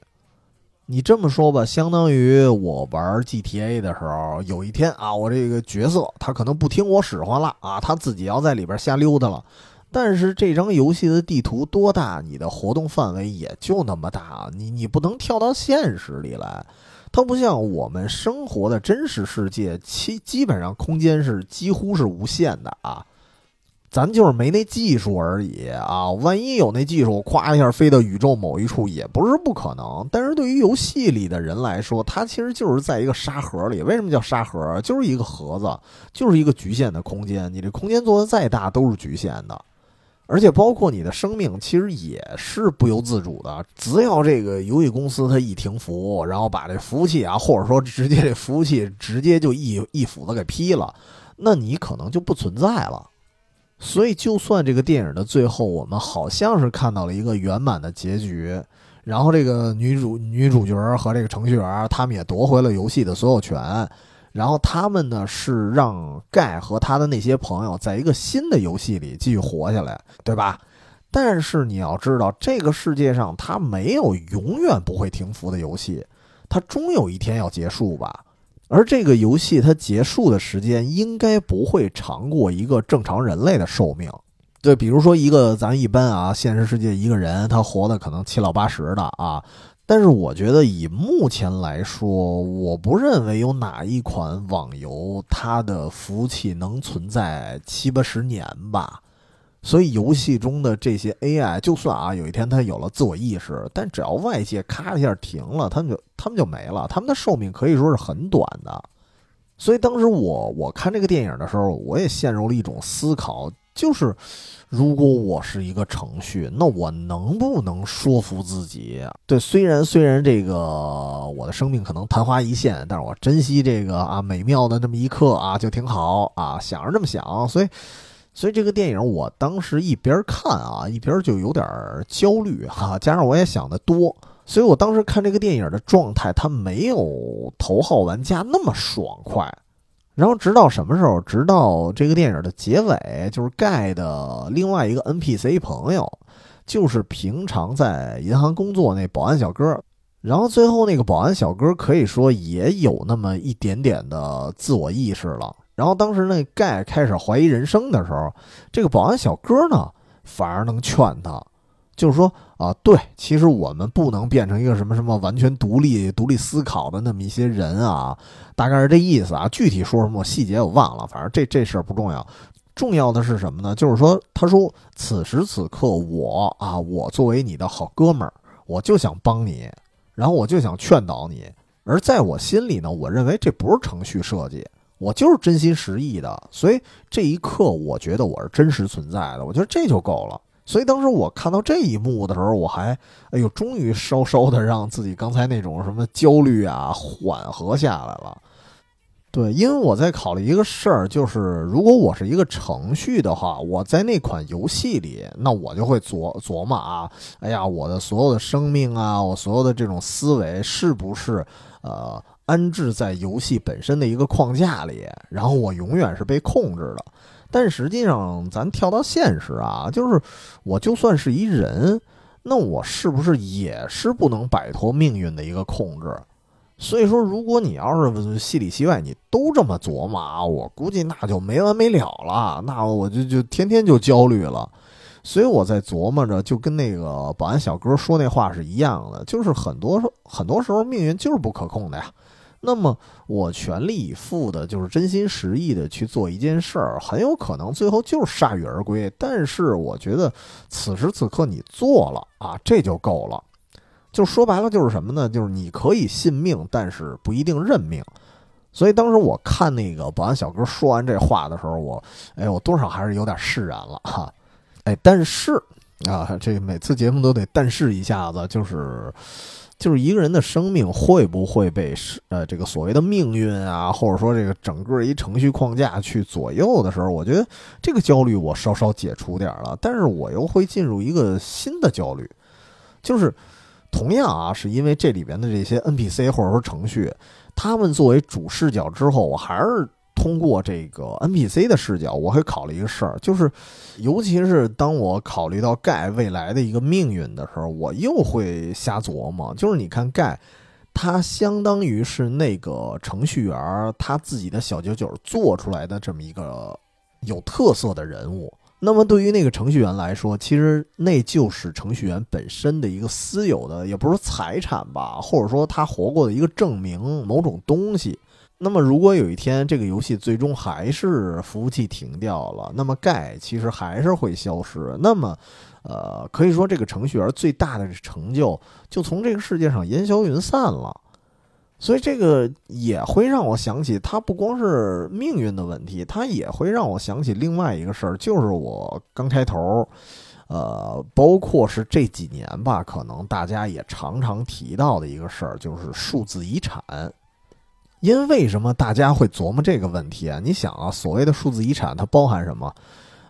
你这么说吧，相当于我玩 GTA 的时候，有一天啊，我这个角色他可能不听我使唤了啊，他自己要在里边瞎溜达了。但是这张游戏的地图多大，你的活动范围也就那么大，你你不能跳到现实里来。它不像我们生活的真实世界，其基本上空间是几乎是无限的啊，咱就是没那技术而已啊。万一有那技术，咵一下飞到宇宙某一处，也不是不可能。但是对于游戏里的人来说，它其实就是在一个沙盒里。为什么叫沙盒？就是一个盒子，就是一个局限的空间。你这空间做的再大，都是局限的。而且包括你的生命，其实也是不由自主的。只要这个游戏公司它一停服，然后把这服务器啊，或者说直接这服务器直接就一一斧子给劈了，那你可能就不存在了。所以，就算这个电影的最后，我们好像是看到了一个圆满的结局，然后这个女主女主角和这个程序员他们也夺回了游戏的所有权。然后他们呢是让盖和他的那些朋友在一个新的游戏里继续活下来，对吧？但是你要知道，这个世界上它没有永远不会停服的游戏，它终有一天要结束吧。而这个游戏它结束的时间应该不会长过一个正常人类的寿命。对，比如说一个咱一般啊，现实世界一个人他活的可能七老八十的啊。但是我觉得，以目前来说，我不认为有哪一款网游它的服务器能存在七八十年吧。所以游戏中的这些 AI，就算啊有一天它有了自我意识，但只要外界咔一下停了，它们就它们就没了，它们的寿命可以说是很短的。所以当时我我看这个电影的时候，我也陷入了一种思考，就是如果我是一个程序，那我能不能说服自己？对，虽然虽然这个我的生命可能昙花一现，但是我珍惜这个啊美妙的这么一刻啊就挺好啊，想着这么想，所以。所以这个电影，我当时一边看啊，一边就有点焦虑哈，加上我也想的多，所以我当时看这个电影的状态，它没有头号玩家那么爽快。然后直到什么时候？直到这个电影的结尾，就是盖的另外一个 NPC 朋友，就是平常在银行工作那保安小哥。然后最后那个保安小哥可以说也有那么一点点的自我意识了。然后当时那盖开始怀疑人生的时候，这个保安小哥呢，反而能劝他，就是说啊，对，其实我们不能变成一个什么什么完全独立、独立思考的那么一些人啊，大概是这意思啊。具体说什么细节我忘了，反正这这事儿不重要，重要的是什么呢？就是说，他说此时此刻我啊，我作为你的好哥们儿，我就想帮你，然后我就想劝导你，而在我心里呢，我认为这不是程序设计。我就是真心实意的，所以这一刻我觉得我是真实存在的，我觉得这就够了。所以当时我看到这一幕的时候，我还哎呦，终于稍稍的让自己刚才那种什么焦虑啊缓和下来了。对，因为我在考虑一个事儿，就是如果我是一个程序的话，我在那款游戏里，那我就会琢琢磨啊，哎呀，我的所有的生命啊，我所有的这种思维是不是呃。安置在游戏本身的一个框架里，然后我永远是被控制的。但实际上，咱跳到现实啊，就是我就算是一人，那我是不是也是不能摆脱命运的一个控制？所以说，如果你要是戏里戏外你都这么琢磨啊，我估计那就没完没了了，那我就就天天就焦虑了。所以我在琢磨着，就跟那个保安小哥说那话是一样的，就是很多很多时候命运就是不可控的呀。那么我全力以赴的，就是真心实意的去做一件事儿，很有可能最后就是铩羽而归。但是我觉得此时此刻你做了啊，这就够了。就说白了就是什么呢？就是你可以信命，但是不一定认命。所以当时我看那个保安小哥说完这话的时候，我哎，我多少还是有点释然了哈。哎，但是啊，这每次节目都得但是一下子，就是。就是一个人的生命会不会被呃这个所谓的命运啊，或者说这个整个一程序框架去左右的时候，我觉得这个焦虑我稍稍解除点了，但是我又会进入一个新的焦虑，就是同样啊，是因为这里边的这些 NPC 或者说程序，他们作为主视角之后，我还是。通过这个 NPC 的视角，我会考虑一个事儿，就是，尤其是当我考虑到盖未来的一个命运的时候，我又会瞎琢磨。就是你看盖，他相当于是那个程序员他自己的小九九做出来的这么一个有特色的人物。那么对于那个程序员来说，其实那就是程序员本身的一个私有的，也不是财产吧，或者说他活过的一个证明，某种东西。那么，如果有一天这个游戏最终还是服务器停掉了，那么盖其实还是会消失。那么，呃，可以说这个程序员最大的成就就从这个世界上烟消云散了。所以，这个也会让我想起，它不光是命运的问题，它也会让我想起另外一个事儿，就是我刚开头，呃，包括是这几年吧，可能大家也常常提到的一个事儿，就是数字遗产。因为什么大家会琢磨这个问题啊？你想啊，所谓的数字遗产，它包含什么？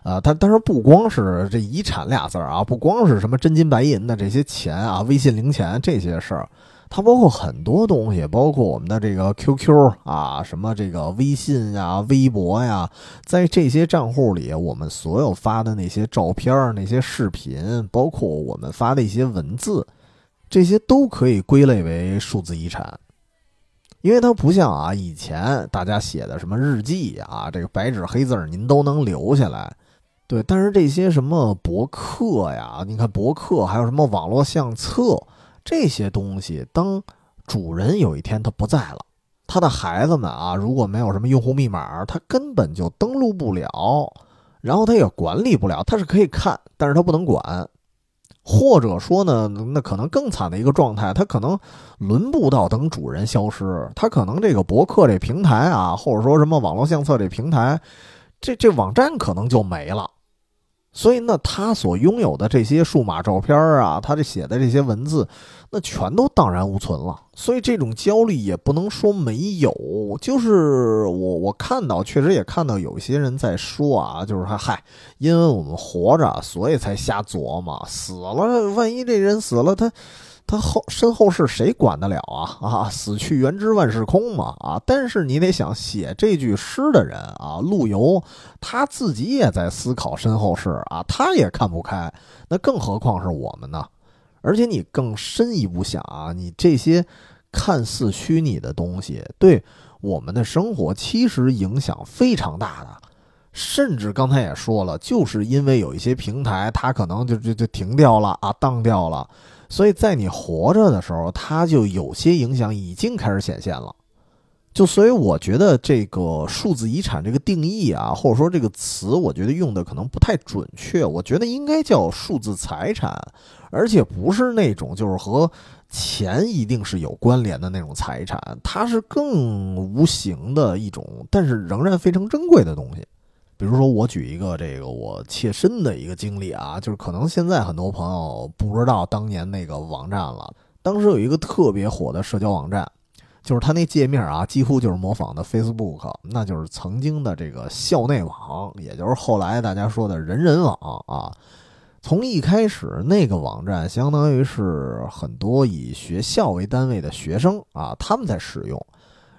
啊，它当然不光是这遗产俩字儿啊，不光是什么真金白银的这些钱啊，微信零钱这些事儿，它包括很多东西，包括我们的这个 QQ 啊，什么这个微信呀、微博呀，在这些账户里，我们所有发的那些照片、那些视频，包括我们发的一些文字，这些都可以归类为数字遗产。因为它不像啊，以前大家写的什么日记啊，这个白纸黑字您都能留下来，对。但是这些什么博客呀，你看博客还有什么网络相册这些东西，当主人有一天他不在了，他的孩子们啊，如果没有什么用户密码，他根本就登录不了。然后他也管理不了，他是可以看，但是他不能管。或者说呢，那可能更惨的一个状态，它可能轮不到等主人消失，它可能这个博客这平台啊，或者说什么网络相册这平台，这这网站可能就没了。所以，那他所拥有的这些数码照片啊，他这写的这些文字，那全都荡然无存了。所以，这种焦虑也不能说没有，就是我我看到，确实也看到有些人在说啊，就是说，嗨，因为我们活着，所以才瞎琢磨，死了，万一这人死了，他。他后身后事谁管得了啊？啊，死去元知万事空嘛！啊，但是你得想写这句诗的人啊，陆游他自己也在思考身后事啊，他也看不开，那更何况是我们呢？而且你更深一步想啊，你这些看似虚拟的东西，对我们的生活其实影响非常大的，甚至刚才也说了，就是因为有一些平台，它可能就就就停掉了啊，当掉了。所以在你活着的时候，它就有些影响已经开始显现了。就所以我觉得这个数字遗产这个定义啊，或者说这个词，我觉得用的可能不太准确。我觉得应该叫数字财产，而且不是那种就是和钱一定是有关联的那种财产，它是更无形的一种，但是仍然非常珍贵的东西。比如说，我举一个这个我切身的一个经历啊，就是可能现在很多朋友不知道当年那个网站了。当时有一个特别火的社交网站，就是它那界面啊，几乎就是模仿的 Facebook，那就是曾经的这个校内网，也就是后来大家说的人人网啊。从一开始，那个网站相当于是很多以学校为单位的学生啊，他们在使用。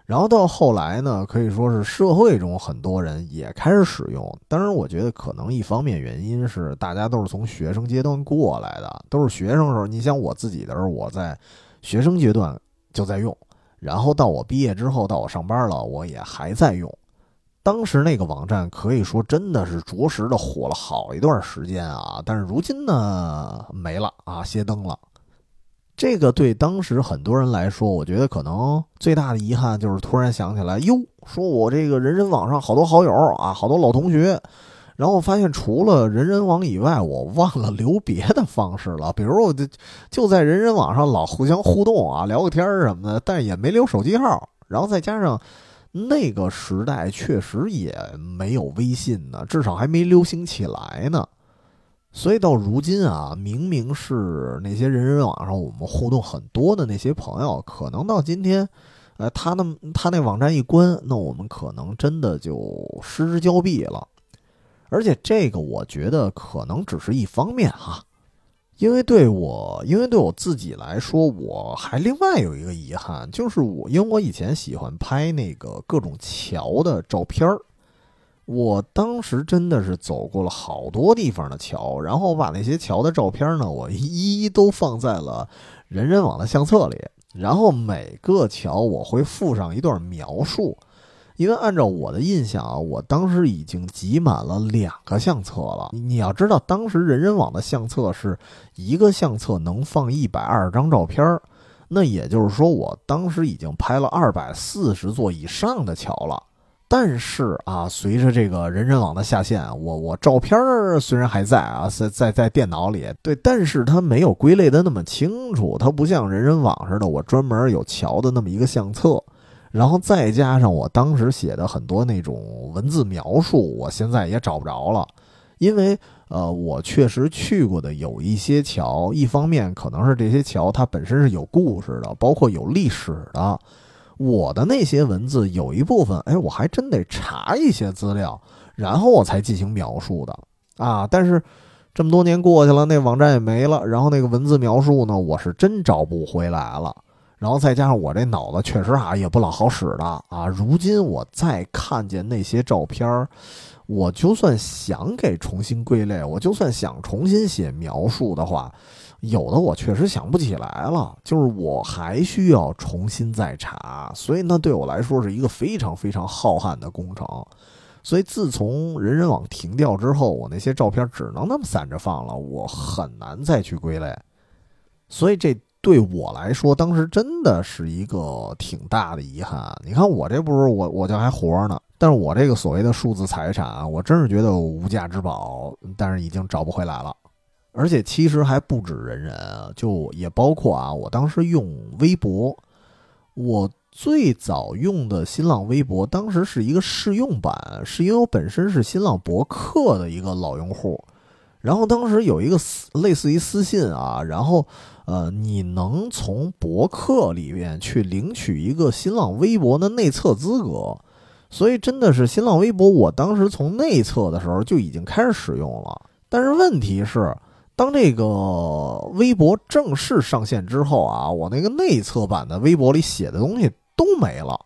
然后到后来呢，可以说是社会中很多人也开始使用。当然，我觉得可能一方面原因是大家都是从学生阶段过来的，都是学生时候。你想我自己的时候，我在学生阶段就在用，然后到我毕业之后，到我上班了，我也还在用。当时那个网站可以说真的是着实的火了好一段时间啊，但是如今呢没了啊，歇灯了。这个对当时很多人来说，我觉得可能最大的遗憾就是突然想起来，哟，说我这个人人网上好多好友啊，好多老同学，然后发现除了人人网以外，我忘了留别的方式了。比如我就就在人人网上老互相互动啊，聊个天什么的，但也没留手机号。然后再加上那个时代确实也没有微信呢，至少还没流行起来呢。所以到如今啊，明明是那些人人网上我们互动很多的那些朋友，可能到今天，呃，他那他那网站一关，那我们可能真的就失之交臂了。而且这个我觉得可能只是一方面哈，因为对我，因为对我自己来说，我还另外有一个遗憾，就是我因为我以前喜欢拍那个各种桥的照片儿。我当时真的是走过了好多地方的桥，然后我把那些桥的照片呢，我一一都放在了人人网的相册里。然后每个桥我会附上一段描述，因为按照我的印象啊，我当时已经集满了两个相册了。你要知道，当时人人网的相册是一个相册能放一百二十张照片，那也就是说，我当时已经拍了二百四十座以上的桥了。但是啊，随着这个人人网的下线，我我照片虽然还在啊，在在在电脑里，对，但是它没有归类的那么清楚，它不像人人网似的，我专门有桥的那么一个相册，然后再加上我当时写的很多那种文字描述，我现在也找不着了，因为呃，我确实去过的有一些桥，一方面可能是这些桥它本身是有故事的，包括有历史的。我的那些文字有一部分，哎，我还真得查一些资料，然后我才进行描述的啊。但是这么多年过去了，那网站也没了，然后那个文字描述呢，我是真找不回来了。然后再加上我这脑子确实啊也不老好使的啊。如今我再看见那些照片儿，我就算想给重新归类，我就算想重新写描述的话。有的我确实想不起来了，就是我还需要重新再查，所以那对我来说是一个非常非常浩瀚的工程。所以自从人人网停掉之后，我那些照片只能那么散着放了，我很难再去归类。所以这对我来说，当时真的是一个挺大的遗憾。你看我这不是我我就还活着呢，但是我这个所谓的数字财产，我真是觉得无价之宝，但是已经找不回来了。而且其实还不止人人，就也包括啊，我当时用微博，我最早用的新浪微博，当时是一个试用版，是因为我本身是新浪博客的一个老用户。然后当时有一个类似于私信啊，然后呃，你能从博客里面去领取一个新浪微博的内测资格，所以真的是新浪微博，我当时从内测的时候就已经开始使用了。但是问题是，当这个微博正式上线之后啊，我那个内测版的微博里写的东西都没了，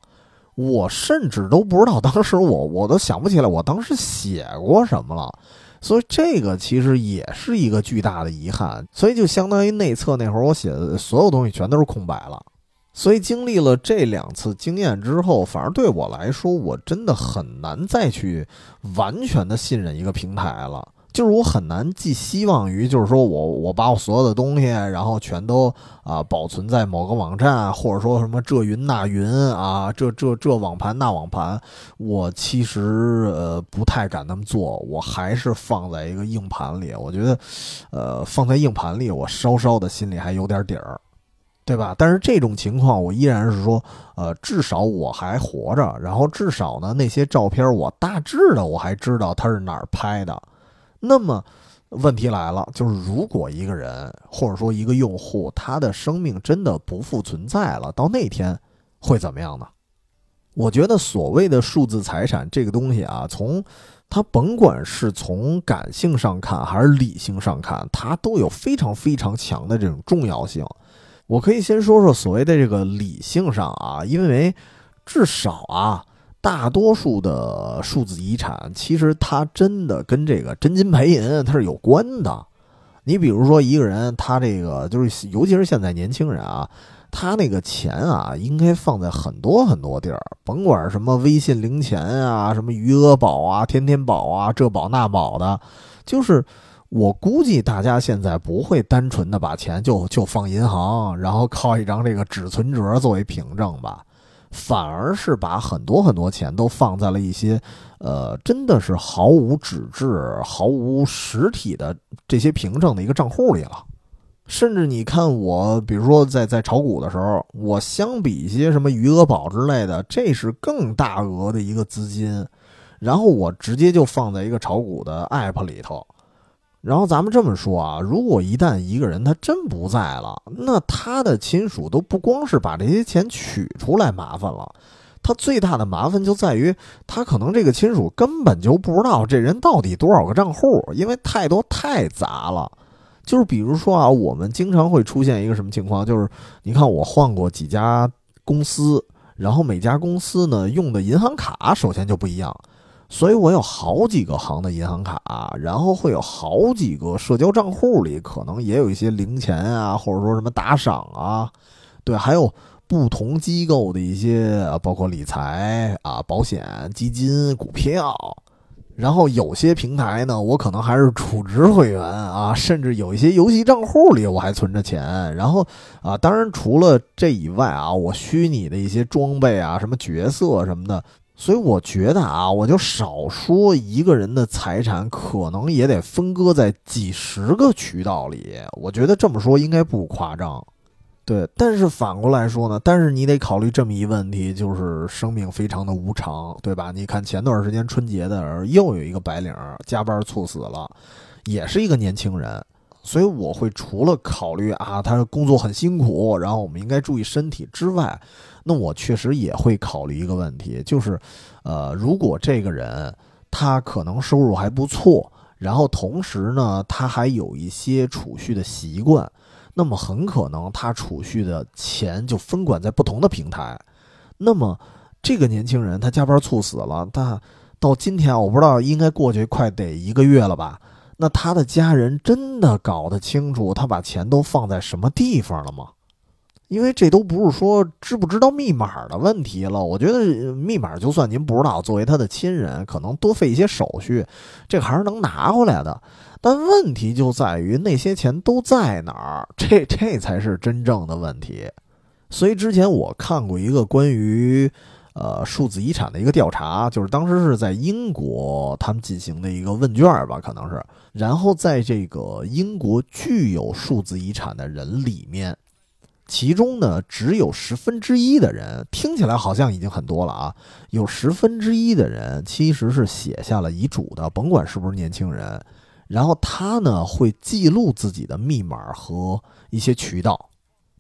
我甚至都不知道当时我我都想不起来我当时写过什么了。所以这个其实也是一个巨大的遗憾，所以就相当于内测那会儿我写的所有东西全都是空白了。所以经历了这两次经验之后，反而对我来说，我真的很难再去完全的信任一个平台了。就是我很难寄希望于，就是说我我把我所有的东西，然后全都啊保存在某个网站，或者说什么这云那云啊，这这这网盘那网盘，我其实呃不太敢那么做，我还是放在一个硬盘里。我觉得，呃，放在硬盘里，我稍稍的心里还有点底儿，对吧？但是这种情况，我依然是说，呃，至少我还活着，然后至少呢，那些照片我大致的我还知道它是哪儿拍的。那么，问题来了，就是如果一个人或者说一个用户，他的生命真的不复存在了，到那天会怎么样呢？我觉得所谓的数字财产这个东西啊，从它甭管是从感性上看还是理性上看，它都有非常非常强的这种重要性。我可以先说说所谓的这个理性上啊，因为至少啊。大多数的数字遗产，其实它真的跟这个真金白银它是有关的。你比如说一个人，他这个就是，尤其是现在年轻人啊，他那个钱啊，应该放在很多很多地儿，甭管什么微信零钱啊，什么余额宝啊、天天宝啊，这宝那宝的。就是我估计大家现在不会单纯的把钱就就放银行，然后靠一张这个纸存折作为凭证吧。反而是把很多很多钱都放在了一些，呃，真的是毫无纸质、毫无实体的这些凭证的一个账户里了。甚至你看我，比如说在在炒股的时候，我相比一些什么余额宝之类的，这是更大额的一个资金，然后我直接就放在一个炒股的 app 里头。然后咱们这么说啊，如果一旦一个人他真不在了，那他的亲属都不光是把这些钱取出来麻烦了，他最大的麻烦就在于他可能这个亲属根本就不知道这人到底多少个账户，因为太多太杂了。就是比如说啊，我们经常会出现一个什么情况，就是你看我换过几家公司，然后每家公司呢用的银行卡首先就不一样。所以我有好几个行的银行卡，然后会有好几个社交账户里可能也有一些零钱啊，或者说什么打赏啊，对，还有不同机构的一些，包括理财啊、保险、基金、股票，然后有些平台呢，我可能还是储值会员啊，甚至有一些游戏账户里我还存着钱，然后啊，当然除了这以外啊，我虚拟的一些装备啊、什么角色什么的。所以我觉得啊，我就少说一个人的财产，可能也得分割在几十个渠道里。我觉得这么说应该不夸张，对。但是反过来说呢，但是你得考虑这么一问题，就是生命非常的无常，对吧？你看前段时间春节的时候，又有一个白领加班猝死了，也是一个年轻人。所以我会除了考虑啊，他工作很辛苦，然后我们应该注意身体之外，那我确实也会考虑一个问题，就是，呃，如果这个人他可能收入还不错，然后同时呢，他还有一些储蓄的习惯，那么很可能他储蓄的钱就分管在不同的平台。那么这个年轻人他加班猝死了，他到今天我不知道应该过去快得一个月了吧。那他的家人真的搞得清楚他把钱都放在什么地方了吗？因为这都不是说知不知道密码的问题了。我觉得密码就算您不知道，作为他的亲人，可能多费一些手续，这还是能拿回来的。但问题就在于那些钱都在哪儿？这这才是真正的问题。所以之前我看过一个关于。呃数字遗产的一个调查，就是当时是在英国他们进行的一个问卷吧，可能是。然后在这个英国具有数字遗产的人里面，其中呢只有十分之一的人，听起来好像已经很多了啊，有十分之一的人其实是写下了遗嘱的，甭管是不是年轻人。然后他呢会记录自己的密码和一些渠道，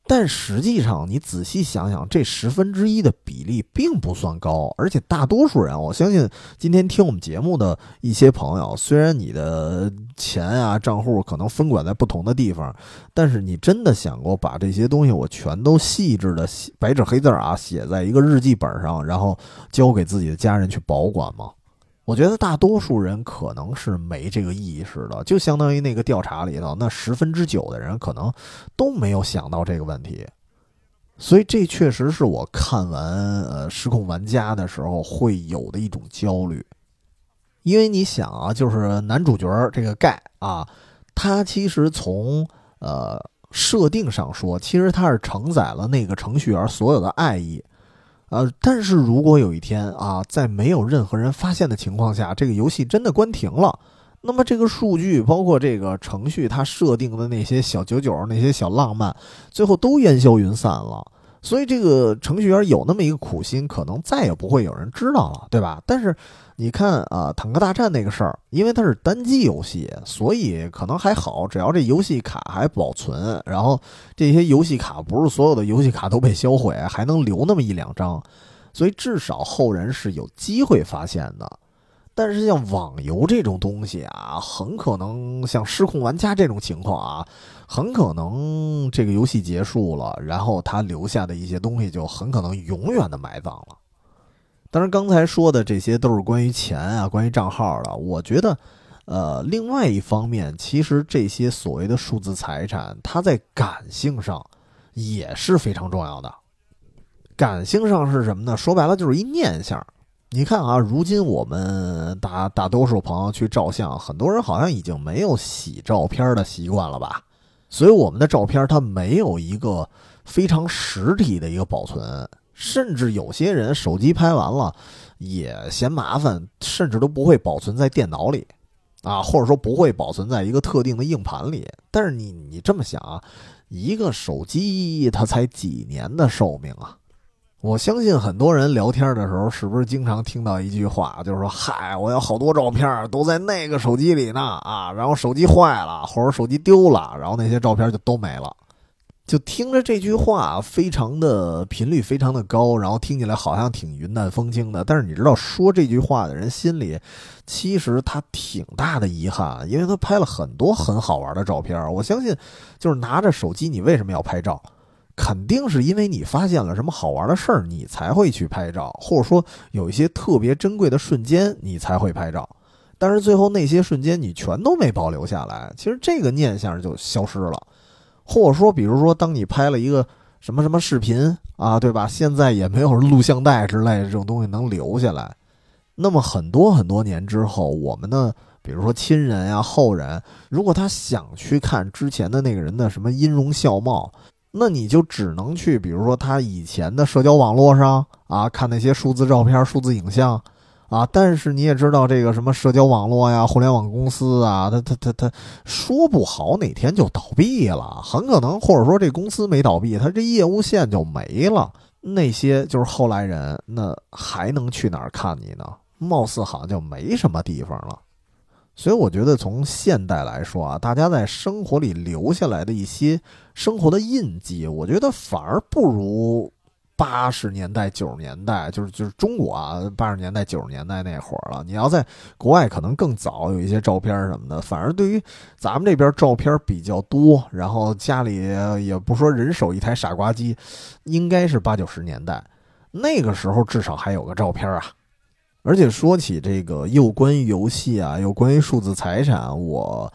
但实际上你仔细想想，这十分之一的比例并不算高，而且大多数人，我相信今天听我们节目的一些朋友，虽然你的钱啊账户可能分管在不同的地方，但是你真的想过把这些东西我全都细致的写白纸黑字啊写在一个日记本上，然后交给自己的家人去保管吗？我觉得大多数人可能是没这个意识的，就相当于那个调查里头，那十分之九的人可能都没有想到这个问题，所以这确实是我看完呃《失控玩家》的时候会有的一种焦虑，因为你想啊，就是男主角这个盖啊，他其实从呃设定上说，其实他是承载了那个程序员所有的爱意。呃，但是如果有一天啊，在没有任何人发现的情况下，这个游戏真的关停了，那么这个数据，包括这个程序它设定的那些小九九、那些小浪漫，最后都烟消云散了。所以这个程序员有那么一个苦心，可能再也不会有人知道了，对吧？但是。你看啊，坦克大战那个事儿，因为它是单机游戏，所以可能还好，只要这游戏卡还保存，然后这些游戏卡不是所有的游戏卡都被销毁，还能留那么一两张，所以至少后人是有机会发现的。但是像网游这种东西啊，很可能像失控玩家这种情况啊，很可能这个游戏结束了，然后他留下的一些东西就很可能永远的埋葬了。当然，刚才说的这些都是关于钱啊，关于账号的。我觉得，呃，另外一方面，其实这些所谓的数字财产，它在感性上也是非常重要的。感性上是什么呢？说白了就是一念想。你看啊，如今我们大大多数朋友去照相，很多人好像已经没有洗照片的习惯了吧？所以我们的照片它没有一个非常实体的一个保存。甚至有些人手机拍完了也嫌麻烦，甚至都不会保存在电脑里，啊，或者说不会保存在一个特定的硬盘里。但是你你这么想啊，一个手机它才几年的寿命啊？我相信很多人聊天的时候，是不是经常听到一句话，就是说：“嗨，我要好多照片都在那个手机里呢，啊，然后手机坏了或者手机丢了，然后那些照片就都没了。”就听着这句话，非常的频率非常的高，然后听起来好像挺云淡风轻的。但是你知道，说这句话的人心里，其实他挺大的遗憾，因为他拍了很多很好玩的照片。我相信，就是拿着手机，你为什么要拍照？肯定是因为你发现了什么好玩的事儿，你才会去拍照，或者说有一些特别珍贵的瞬间，你才会拍照。但是最后那些瞬间你全都没保留下来，其实这个念想就消失了。或者说，比如说，当你拍了一个什么什么视频啊，对吧？现在也没有录像带之类的这种东西能留下来。那么很多很多年之后，我们的比如说亲人呀、后人，如果他想去看之前的那个人的什么音容笑貌，那你就只能去，比如说他以前的社交网络上啊，看那些数字照片、数字影像。啊！但是你也知道，这个什么社交网络呀、互联网公司啊，他他他他说不好哪天就倒闭了，很可能，或者说这公司没倒闭，他这业务线就没了。那些就是后来人，那还能去哪儿看你呢？貌似好像就没什么地方了。所以我觉得，从现代来说啊，大家在生活里留下来的一些生活的印记，我觉得反而不如。八十年代、九十年代，就是就是中国啊，八十年代、九十年代那会儿了。你要在国外，可能更早有一些照片什么的。反而对于咱们这边照片比较多，然后家里也不说人手一台傻瓜机，应该是八九十年代那个时候，至少还有个照片啊。而且说起这个，又关于游戏啊，又关于数字财产，我。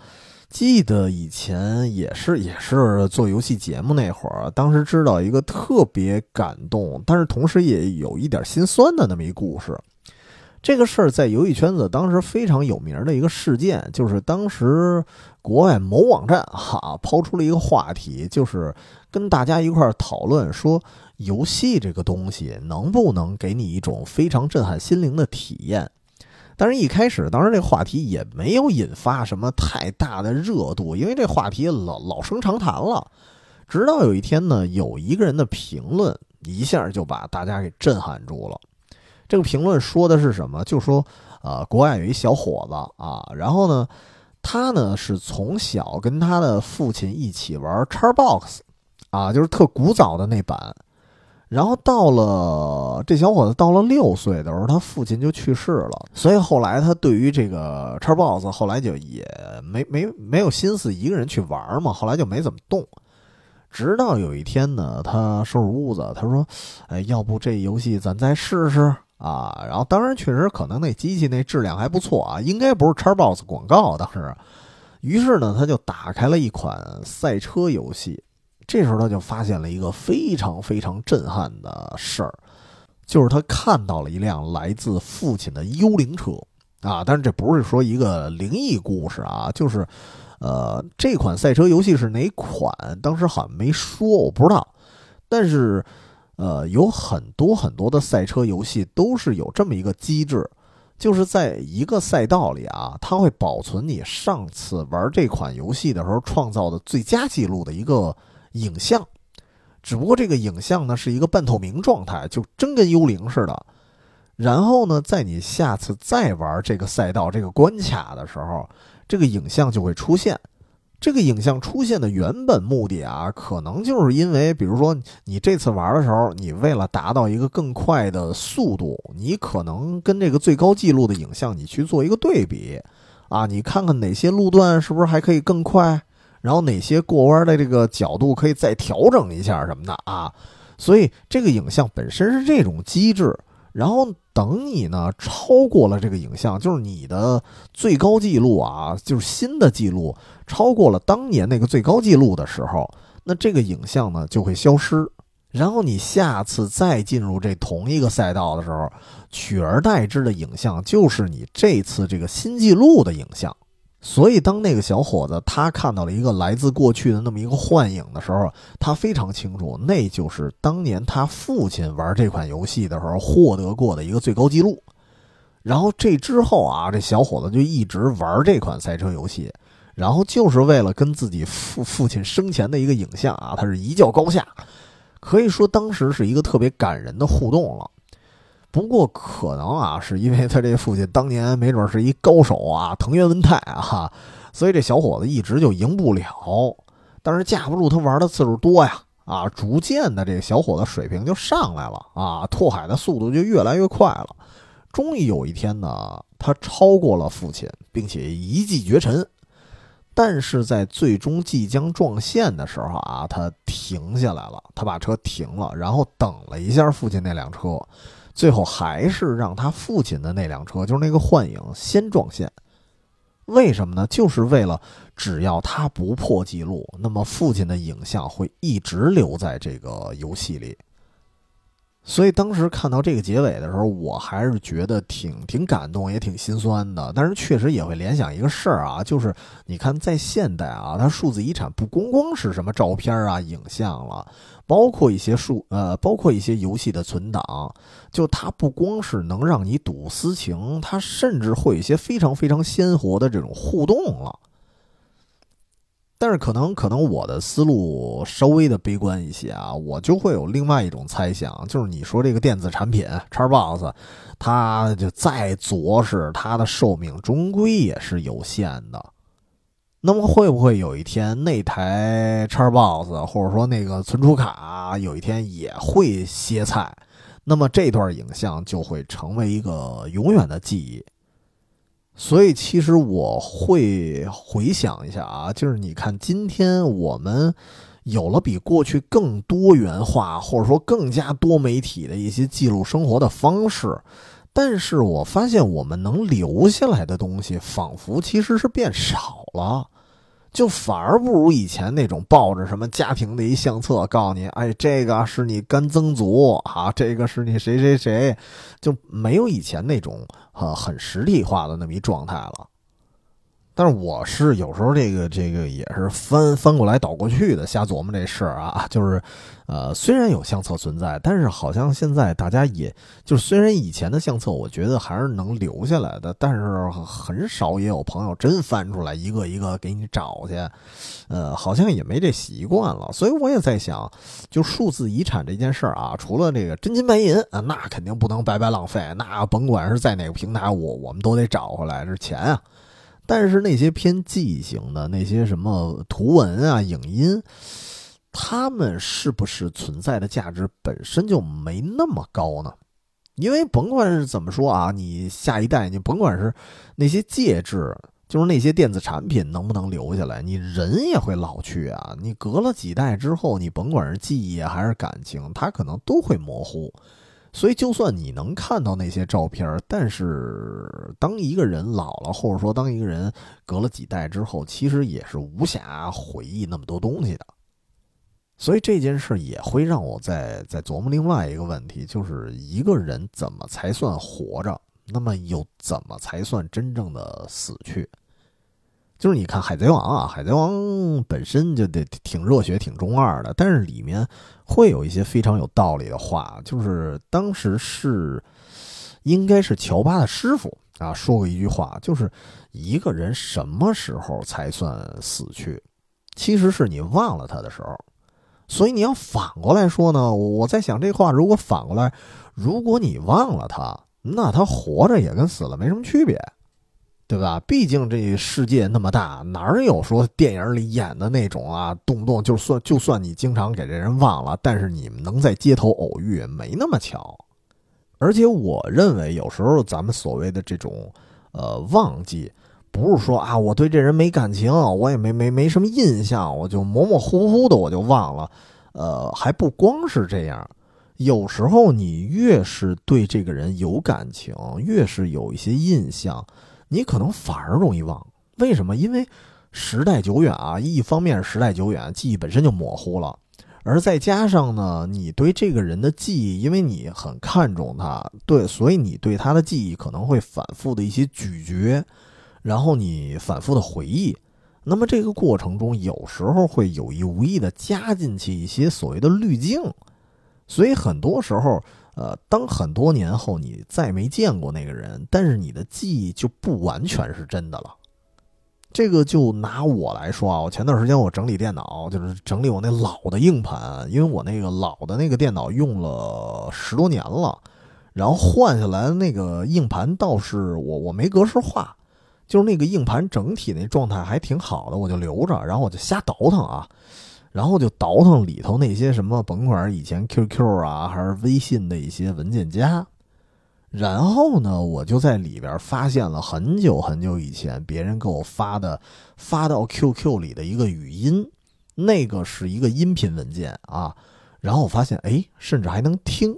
记得以前也是也是做游戏节目那会儿，当时知道一个特别感动，但是同时也有一点心酸的那么一故事。这个事儿在游戏圈子当时非常有名的一个事件，就是当时国外某网站哈抛出了一个话题，就是跟大家一块儿讨论说，游戏这个东西能不能给你一种非常震撼心灵的体验？但是，一开始，当时这个话题也没有引发什么太大的热度，因为这话题老老生常谈了。直到有一天呢，有一个人的评论一下就把大家给震撼住了。这个评论说的是什么？就说，呃，国外有一小伙子啊，然后呢，他呢是从小跟他的父亲一起玩 Xbox，啊，就是特古早的那版。然后到了这小伙子到了六岁的时候，他父亲就去世了，所以后来他对于这个叉 box 后来就也没没没有心思一个人去玩嘛，后来就没怎么动。直到有一天呢，他收拾屋子，他说：“哎，要不这游戏咱再试试啊？”然后当然确实可能那机器那质量还不错啊，应该不是叉 box 广告当时。于是呢，他就打开了一款赛车游戏。这时候他就发现了一个非常非常震撼的事儿，就是他看到了一辆来自父亲的幽灵车啊！但是这不是说一个灵异故事啊，就是，呃，这款赛车游戏是哪款？当时好像没说，我不知道。但是，呃，有很多很多的赛车游戏都是有这么一个机制，就是在一个赛道里啊，它会保存你上次玩这款游戏的时候创造的最佳记录的一个。影像，只不过这个影像呢是一个半透明状态，就真跟幽灵似的。然后呢，在你下次再玩这个赛道、这个关卡的时候，这个影像就会出现。这个影像出现的原本目的啊，可能就是因为，比如说你这次玩的时候，你为了达到一个更快的速度，你可能跟这个最高记录的影像你去做一个对比啊，你看看哪些路段是不是还可以更快。然后哪些过弯的这个角度可以再调整一下什么的啊？所以这个影像本身是这种机制。然后等你呢超过了这个影像，就是你的最高记录啊，就是新的记录超过了当年那个最高记录的时候，那这个影像呢就会消失。然后你下次再进入这同一个赛道的时候，取而代之的影像就是你这次这个新记录的影像。所以，当那个小伙子他看到了一个来自过去的那么一个幻影的时候，他非常清楚，那就是当年他父亲玩这款游戏的时候获得过的一个最高纪录。然后这之后啊，这小伙子就一直玩这款赛车游戏，然后就是为了跟自己父父亲生前的一个影像啊，他是一较高下，可以说当时是一个特别感人的互动了。不过可能啊，是因为他这父亲当年没准是一高手啊，藤原文太啊，所以这小伙子一直就赢不了。但是架不住他玩的次数多呀，啊，逐渐的这个小伙子水平就上来了啊，拓海的速度就越来越快了。终于有一天呢，他超过了父亲，并且一骑绝尘。但是在最终即将撞线的时候啊，他停下来了，他把车停了，然后等了一下父亲那辆车。最后还是让他父亲的那辆车，就是那个幻影先撞线。为什么呢？就是为了只要他不破纪录，那么父亲的影像会一直留在这个游戏里。所以当时看到这个结尾的时候，我还是觉得挺挺感动，也挺心酸的。但是确实也会联想一个事儿啊，就是你看在现代啊，它数字遗产不光光是什么照片啊、影像了，包括一些数呃，包括一些游戏的存档，就它不光是能让你睹私情，它甚至会有一些非常非常鲜活的这种互动了。但是可能可能我的思路稍微的悲观一些啊，我就会有另外一种猜想，就是你说这个电子产品 Xbox，它就再着实，它的寿命终归也是有限的。那么会不会有一天那台 Xbox 或者说那个存储卡有一天也会歇菜？那么这段影像就会成为一个永远的记忆。所以，其实我会回想一下啊，就是你看，今天我们有了比过去更多元化，或者说更加多媒体的一些记录生活的方式，但是我发现我们能留下来的东西，仿佛其实是变少了。就反而不如以前那种抱着什么家庭的一相册，告诉你，哎，这个是你干曾祖啊，这个是你谁谁谁，就没有以前那种呃很实体化的那么一状态了。但是我是有时候这个这个也是翻翻过来倒过去的瞎琢磨这事儿啊，就是，呃，虽然有相册存在，但是好像现在大家也就虽然以前的相册我觉得还是能留下来的，但是很少也有朋友真翻出来一个一个给你找去，呃，好像也没这习惯了。所以我也在想，就数字遗产这件事儿啊，除了这个真金白银啊，那肯定不能白白浪费，那甭管是在哪个平台，我我们都得找回来，这钱啊。但是那些偏记忆型的那些什么图文啊、影音，他们是不是存在的价值本身就没那么高呢？因为甭管是怎么说啊，你下一代，你甭管是那些介质，就是那些电子产品能不能留下来，你人也会老去啊。你隔了几代之后，你甭管是记忆还是感情，它可能都会模糊。所以，就算你能看到那些照片，但是当一个人老了，或者说当一个人隔了几代之后，其实也是无暇回忆那么多东西的。所以这件事也会让我在在琢磨另外一个问题，就是一个人怎么才算活着？那么又怎么才算真正的死去？就是你看《海贼王》啊，《海贼王》本身就得挺热血、挺中二的，但是里面会有一些非常有道理的话。就是当时是应该是乔巴的师傅啊说过一句话，就是一个人什么时候才算死去？其实是你忘了他的时候。所以你要反过来说呢，我在想这话如果反过来，如果你忘了他，那他活着也跟死了没什么区别。对吧？毕竟这世界那么大，哪有说电影里演的那种啊？动不动就算就算你经常给这人忘了，但是你们能在街头偶遇，没那么巧。而且我认为，有时候咱们所谓的这种呃忘记，不是说啊我对这人没感情，我也没没没什么印象，我就模模糊糊的我就忘了。呃，还不光是这样，有时候你越是对这个人有感情，越是有一些印象。你可能反而容易忘，为什么？因为时代久远啊，一方面是时代久远，记忆本身就模糊了，而再加上呢，你对这个人的记忆，因为你很看重他，对，所以你对他的记忆可能会反复的一些咀嚼，然后你反复的回忆，那么这个过程中有时候会有意无意的加进去一些所谓的滤镜，所以很多时候。呃，当很多年后你再没见过那个人，但是你的记忆就不完全是真的了。这个就拿我来说啊，我前段时间我整理电脑，就是整理我那老的硬盘，因为我那个老的那个电脑用了十多年了，然后换下来那个硬盘倒是我我没格式化，就是那个硬盘整体那状态还挺好的，我就留着，然后我就瞎倒腾啊。然后就倒腾里头那些什么，甭管以前 QQ 啊，还是微信的一些文件夹。然后呢，我就在里边发现了很久很久以前别人给我发的，发到 QQ 里的一个语音，那个是一个音频文件啊。然后我发现，哎，甚至还能听。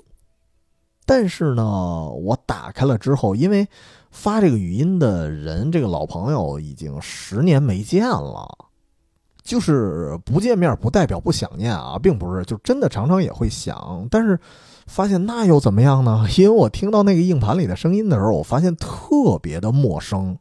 但是呢，我打开了之后，因为发这个语音的人，这个老朋友已经十年没见了。就是不见面不代表不想念啊，并不是，就真的常常也会想，但是发现那又怎么样呢？因为我听到那个硬盘里的声音的时候，我发现特别的陌生，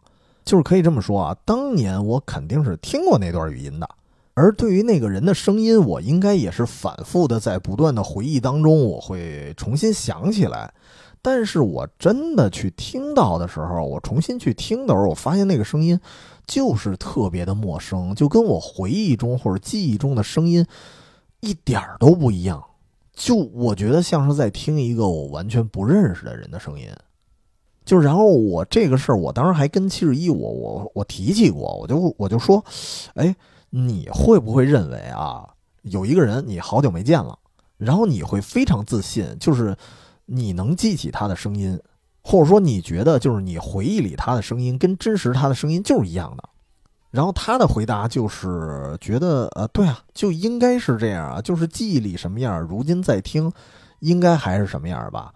就是可以这么说啊，当年我肯定是听过那段语音的，而对于那个人的声音，我应该也是反复的在不断的回忆当中，我会重新想起来。但是我真的去听到的时候，我重新去听的时候，我发现那个声音就是特别的陌生，就跟我回忆中或者记忆中的声音一点儿都不一样。就我觉得像是在听一个我完全不认识的人的声音。就然后我这个事儿，我当时还跟七十一我我我提起过，我就我就说，哎，你会不会认为啊，有一个人你好久没见了，然后你会非常自信，就是。你能记起他的声音，或者说你觉得就是你回忆里他的声音跟真实他的声音就是一样的，然后他的回答就是觉得呃对啊，就应该是这样啊，就是记忆里什么样，如今在听，应该还是什么样吧。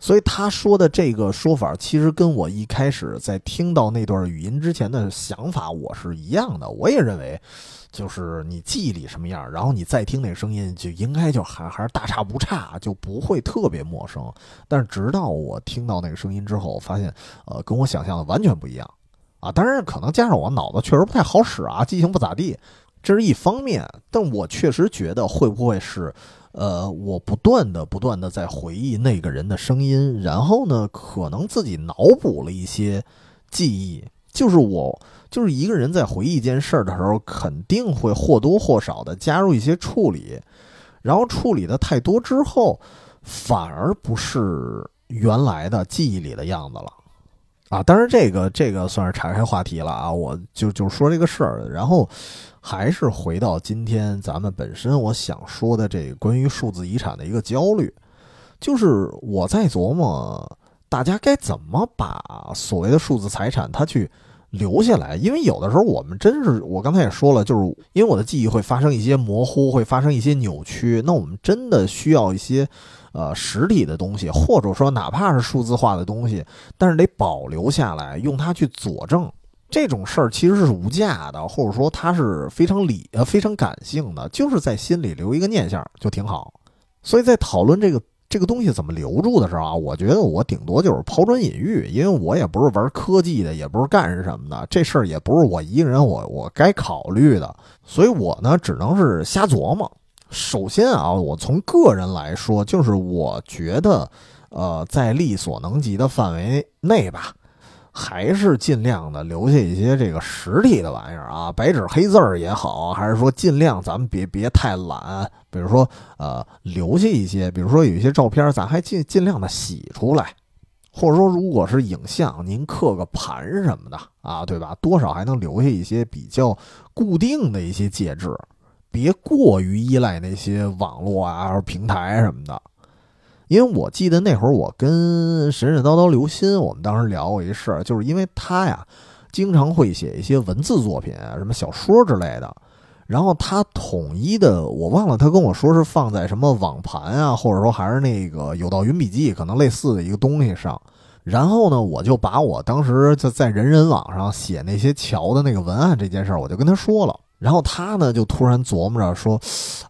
所以他说的这个说法，其实跟我一开始在听到那段语音之前的想法我是一样的，我也认为。就是你记忆里什么样，然后你再听那声音，就应该就还还是大差不差，就不会特别陌生。但是直到我听到那个声音之后，发现，呃，跟我想象的完全不一样，啊。当然，可能加上我脑子确实不太好使啊，记性不咋地，这是一方面。但我确实觉得会不会是，呃，我不断的、不断的在回忆那个人的声音，然后呢，可能自己脑补了一些记忆，就是我。就是一个人在回忆一件事儿的时候，肯定会或多或少的加入一些处理，然后处理的太多之后，反而不是原来的记忆里的样子了，啊！当然这个这个算是岔开话题了啊，我就就说这个事儿，然后还是回到今天咱们本身我想说的这关于数字遗产的一个焦虑，就是我在琢磨大家该怎么把所谓的数字财产它去。留下来，因为有的时候我们真是，我刚才也说了，就是因为我的记忆会发生一些模糊，会发生一些扭曲，那我们真的需要一些，呃，实体的东西，或者说哪怕是数字化的东西，但是得保留下来，用它去佐证这种事儿，其实是无价的，或者说它是非常理呃非常感性的，就是在心里留一个念想就挺好。所以在讨论这个。这个东西怎么留住的时候啊？我觉得我顶多就是抛砖引玉，因为我也不是玩科技的，也不是干什么的，这事儿也不是我一个人我我该考虑的，所以我呢只能是瞎琢磨。首先啊，我从个人来说，就是我觉得，呃，在力所能及的范围内吧。还是尽量的留下一些这个实体的玩意儿啊，白纸黑字儿也好，还是说尽量咱们别别太懒，比如说呃留下一些，比如说有一些照片，咱还尽尽量的洗出来，或者说如果是影像，您刻个盘什么的啊，对吧？多少还能留下一些比较固定的一些介质，别过于依赖那些网络啊、平台什么的。因为我记得那会儿我跟神神叨叨刘鑫，我们当时聊过一事儿，就是因为他呀，经常会写一些文字作品，什么小说之类的。然后他统一的，我忘了他跟我说是放在什么网盘啊，或者说还是那个有道云笔记，可能类似的一个东西上。然后呢，我就把我当时在在人人网上写那些桥的那个文案这件事儿，我就跟他说了。然后他呢，就突然琢磨着说：“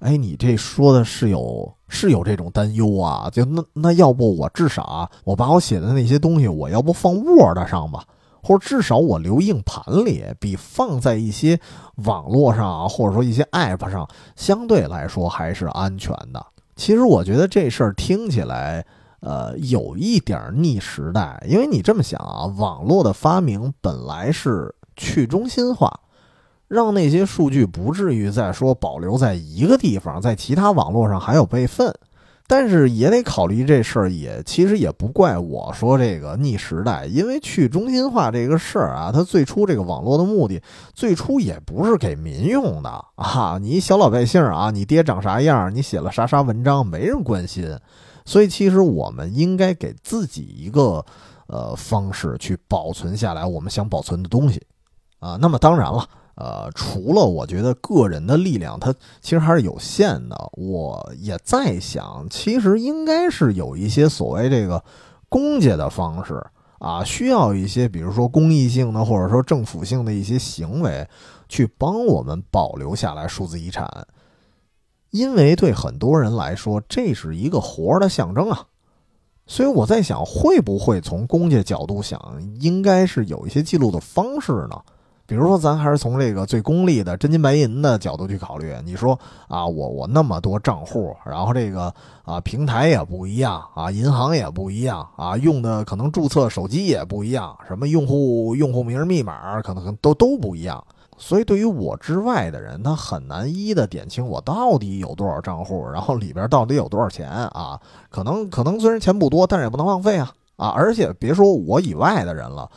哎，你这说的是有是有这种担忧啊？就那那要不我至少啊，我把我写的那些东西，我要不放 Word 上吧，或者至少我留硬盘里，比放在一些网络上啊，或者说一些 App 上，相对来说还是安全的。其实我觉得这事儿听起来，呃，有一点逆时代，因为你这么想啊，网络的发明本来是去中心化。”让那些数据不至于再说保留在一个地方，在其他网络上还有备份，但是也得考虑这事儿，也其实也不怪我说这个逆时代，因为去中心化这个事儿啊，它最初这个网络的目的，最初也不是给民用的。啊，你小老百姓啊，你爹长啥样，你写了啥啥文章，没人关心，所以其实我们应该给自己一个呃方式去保存下来我们想保存的东西。啊，那么当然了。呃，除了我觉得个人的力量，它其实还是有限的。我也在想，其实应该是有一些所谓这个公家的方式啊，需要一些比如说公益性的或者说政府性的一些行为，去帮我们保留下来数字遗产。因为对很多人来说，这是一个活的象征啊。所以我在想，会不会从公家角度想，应该是有一些记录的方式呢？比如说，咱还是从这个最功利的真金白银的角度去考虑。你说啊，我我那么多账户，然后这个啊平台也不一样啊，银行也不一样啊，用的可能注册手机也不一样，什么用户用户名密码可能都都不一样。所以对于我之外的人，他很难一一的点清我到底有多少账户，然后里边到底有多少钱啊？可能可能虽然钱不多，但是也不能浪费啊啊！而且别说我以外的人了。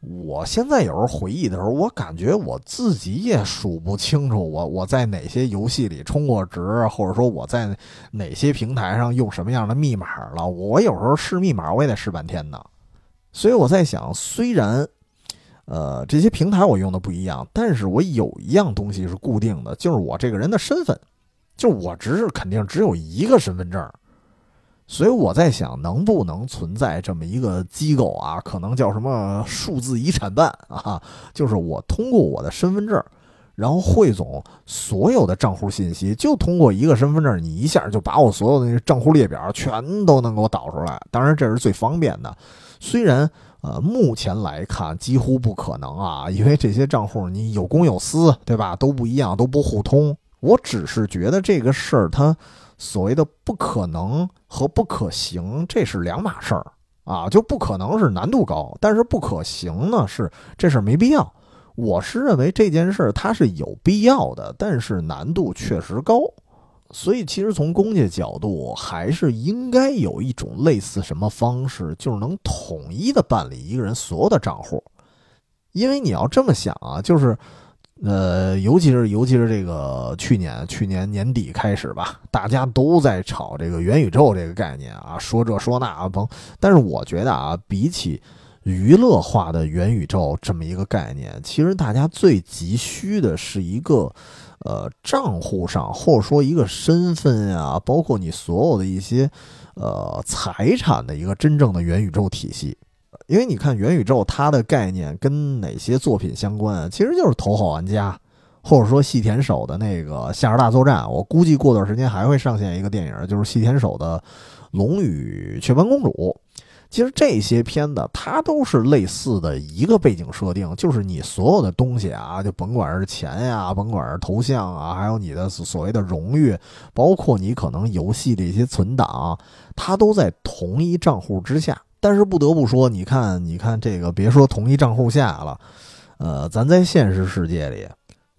我现在有时候回忆的时候，我感觉我自己也数不清楚，我我在哪些游戏里充过值，或者说我在哪些平台上用什么样的密码了。我有时候试密码，我也得试半天呢。所以我在想，虽然，呃，这些平台我用的不一样，但是我有一样东西是固定的，就是我这个人的身份，就我只是肯定只有一个身份证。所以我在想，能不能存在这么一个机构啊？可能叫什么数字遗产办啊？就是我通过我的身份证，然后汇总所有的账户信息，就通过一个身份证，你一下就把我所有的那个账户列表全都能给我导出来。当然，这是最方便的。虽然呃，目前来看几乎不可能啊，因为这些账户你有公有私，对吧？都不一样，都不互通。我只是觉得这个事儿，它所谓的不可能和不可行，这是两码事儿啊。就不可能是难度高，但是不可行呢，是这事儿没必要。我是认为这件事儿它是有必要的，但是难度确实高。所以，其实从公家角度，还是应该有一种类似什么方式，就是能统一的办理一个人所有的账户。因为你要这么想啊，就是，呃，尤其是尤其是这个去年去年年底开始吧，大家都在炒这个元宇宙这个概念啊，说这说那啊，甭。但是我觉得啊，比起娱乐化的元宇宙这么一个概念，其实大家最急需的是一个。呃，账户上或者说一个身份啊，包括你所有的一些呃财产的一个真正的元宇宙体系，因为你看元宇宙它的概念跟哪些作品相关啊？其实就是头号玩家，或者说细田守的那个《夏日大作战》。我估计过段时间还会上线一个电影，就是细田守的《龙与雀斑公主》。其实这些片子它都是类似的一个背景设定，就是你所有的东西啊，就甭管是钱呀，甭管是头像啊，还有你的所谓的荣誉，包括你可能游戏的一些存档，它都在同一账户之下。但是不得不说，你看，你看这个，别说同一账户下了，呃，咱在现实世界里，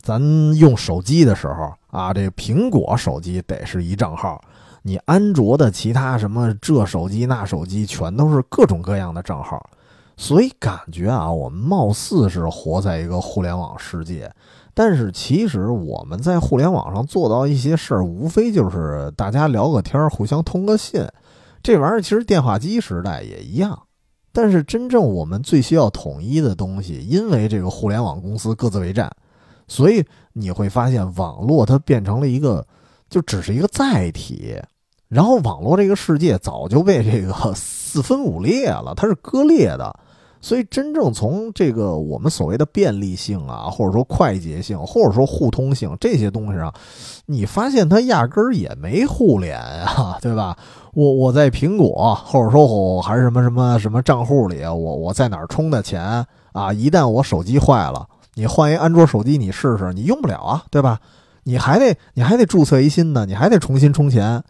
咱用手机的时候啊，这苹果手机得是一账号。你安卓的其他什么这手机那手机，全都是各种各样的账号，所以感觉啊，我们貌似是活在一个互联网世界，但是其实我们在互联网上做到一些事儿，无非就是大家聊个天互相通个信，这玩意儿其实电话机时代也一样。但是真正我们最需要统一的东西，因为这个互联网公司各自为战，所以你会发现网络它变成了一个。就只是一个载体，然后网络这个世界早就被这个四分五裂了，它是割裂的，所以真正从这个我们所谓的便利性啊，或者说快捷性，或者说互通性这些东西上，你发现它压根儿也没互联啊，对吧？我我在苹果，或者说我还是什么什么什么账户里，我我在哪儿充的钱啊？一旦我手机坏了，你换一安卓手机你试试，你用不了啊，对吧？你还得你还得注册一新的，你还得重新充钱，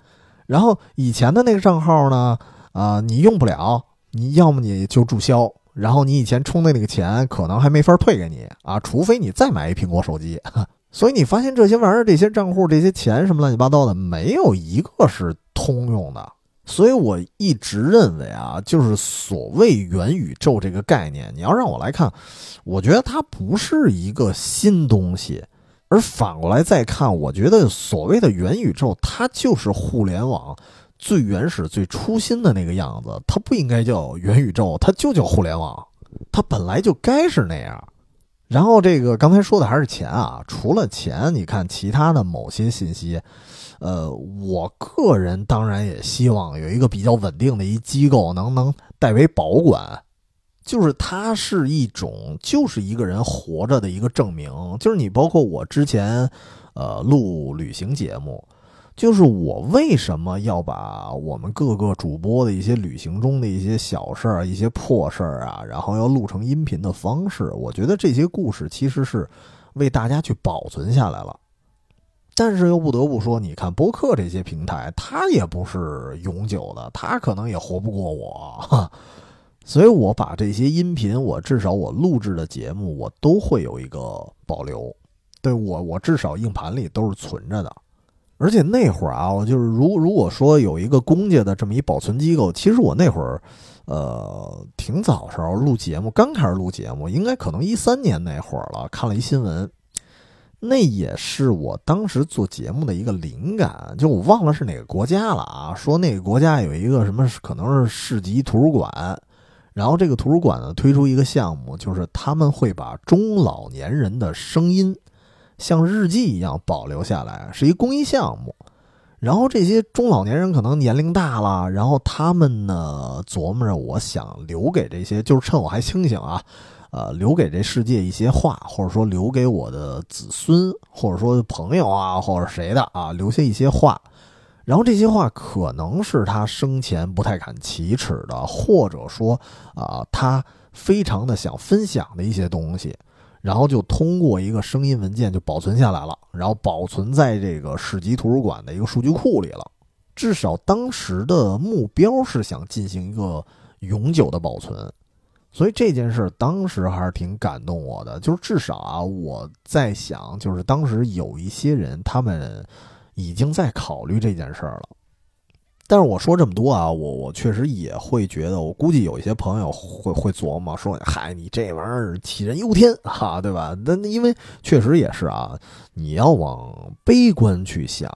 然后以前的那个账号呢，啊，你用不了，你要么你就注销，然后你以前充的那个钱可能还没法退给你啊，除非你再买一苹果手机。所以你发现这些玩意儿、这些账户、这些钱什么乱七八糟的，没有一个是通用的。所以我一直认为啊，就是所谓元宇宙这个概念，你要让我来看，我觉得它不是一个新东西。而反过来再看，我觉得所谓的元宇宙，它就是互联网最原始、最初心的那个样子。它不应该叫元宇宙，它就叫互联网，它本来就该是那样。然后这个刚才说的还是钱啊，除了钱，你看其他的某些信息，呃，我个人当然也希望有一个比较稳定的一机构能能代为保管。就是它是一种，就是一个人活着的一个证明。就是你，包括我之前，呃，录旅行节目，就是我为什么要把我们各个主播的一些旅行中的一些小事儿、一些破事儿啊，然后要录成音频的方式。我觉得这些故事其实是为大家去保存下来了。但是又不得不说，你看播客这些平台，它也不是永久的，它可能也活不过我。所以，我把这些音频，我至少我录制的节目，我都会有一个保留。对我，我至少硬盘里都是存着的。而且那会儿啊，我就是如如果说有一个公家的这么一保存机构，其实我那会儿，呃，挺早时候录节目，刚开始录节目，应该可能一三年那会儿了。看了一新闻，那也是我当时做节目的一个灵感。就我忘了是哪个国家了啊？说那个国家有一个什么，可能是市级图书馆。然后这个图书馆呢推出一个项目，就是他们会把中老年人的声音像日记一样保留下来，是一公益项目。然后这些中老年人可能年龄大了，然后他们呢琢磨着，我想留给这些，就是趁我还清醒啊，呃，留给这世界一些话，或者说留给我的子孙，或者说朋友啊，或者谁的啊，留下一些话。然后这些话可能是他生前不太敢启齿的，或者说啊，他非常的想分享的一些东西，然后就通过一个声音文件就保存下来了，然后保存在这个市级图书馆的一个数据库里了。至少当时的目标是想进行一个永久的保存，所以这件事当时还是挺感动我的。就是至少啊，我在想，就是当时有一些人他们已经在考虑这件事儿了。但是我说这么多啊，我我确实也会觉得，我估计有一些朋友会会琢磨说：“嗨，你这玩意儿杞人忧天哈，对吧？”那因为确实也是啊，你要往悲观去想，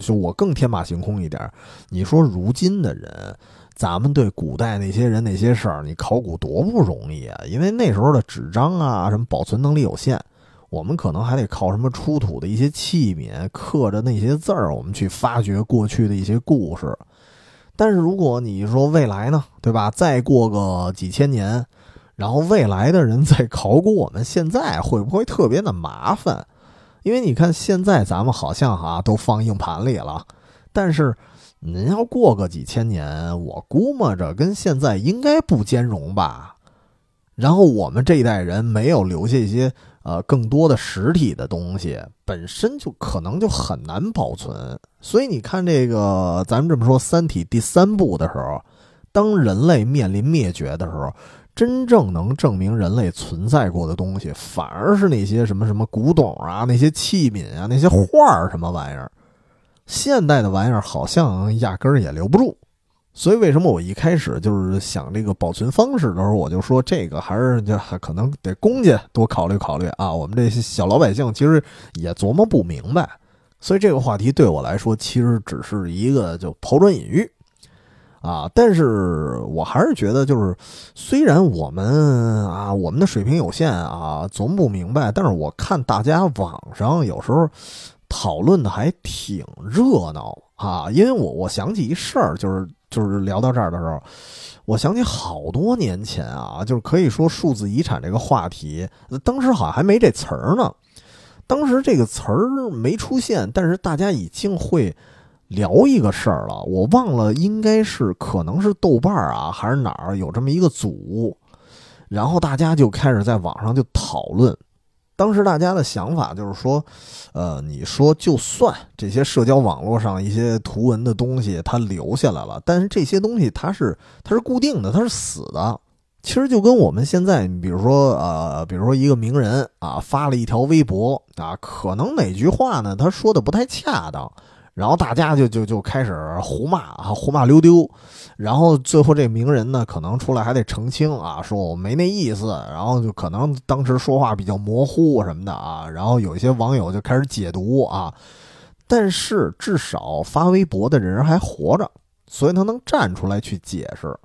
就我更天马行空一点。你说如今的人，咱们对古代那些人那些事儿，你考古多不容易啊！因为那时候的纸张啊，什么保存能力有限，我们可能还得靠什么出土的一些器皿，刻着那些字儿，我们去发掘过去的一些故事。但是如果你说未来呢，对吧？再过个几千年，然后未来的人在考古我们现在会不会特别的麻烦？因为你看现在咱们好像哈都放硬盘里了，但是您要过个几千年，我估摸着跟现在应该不兼容吧。然后我们这一代人没有留下一些。呃，更多的实体的东西本身就可能就很难保存，所以你看这个，咱们这么说，《三体》第三部的时候，当人类面临灭绝的时候，真正能证明人类存在过的东西，反而是那些什么什么古董啊、那些器皿啊、那些画儿什么玩意儿，现代的玩意儿好像压根儿也留不住。所以，为什么我一开始就是想这个保存方式的时候，我就说这个还是就可能得公家多考虑考虑啊。我们这些小老百姓其实也琢磨不明白，所以这个话题对我来说其实只是一个就抛砖引玉啊。但是我还是觉得，就是虽然我们啊我们的水平有限啊，琢磨不明白，但是我看大家网上有时候讨论的还挺热闹啊。因为我我想起一事儿，就是。就是聊到这儿的时候，我想起好多年前啊，就是可以说数字遗产这个话题，当时好像还没这词儿呢。当时这个词儿没出现，但是大家已经会聊一个事儿了。我忘了，应该是可能是豆瓣啊，还是哪儿有这么一个组，然后大家就开始在网上就讨论。当时大家的想法就是说，呃，你说就算这些社交网络上一些图文的东西它留下来了，但是这些东西它是它是固定的，它是死的。其实就跟我们现在，比如说呃，比如说一个名人啊发了一条微博啊，可能哪句话呢他说的不太恰当。然后大家就就就开始胡骂啊，胡骂溜丢，然后最后这名人呢，可能出来还得澄清啊，说我没那意思，然后就可能当时说话比较模糊什么的啊，然后有一些网友就开始解读啊，但是至少发微博的人还活着，所以他能站出来去解释。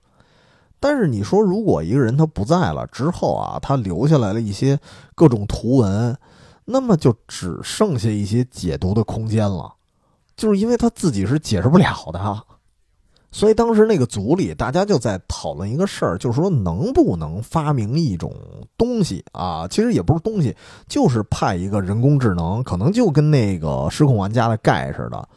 但是你说，如果一个人他不在了之后啊，他留下来了一些各种图文，那么就只剩下一些解读的空间了。就是因为他自己是解释不了的，所以当时那个组里大家就在讨论一个事儿，就是说能不能发明一种东西啊？其实也不是东西，就是派一个人工智能，可能就跟那个失控玩家的盖似的，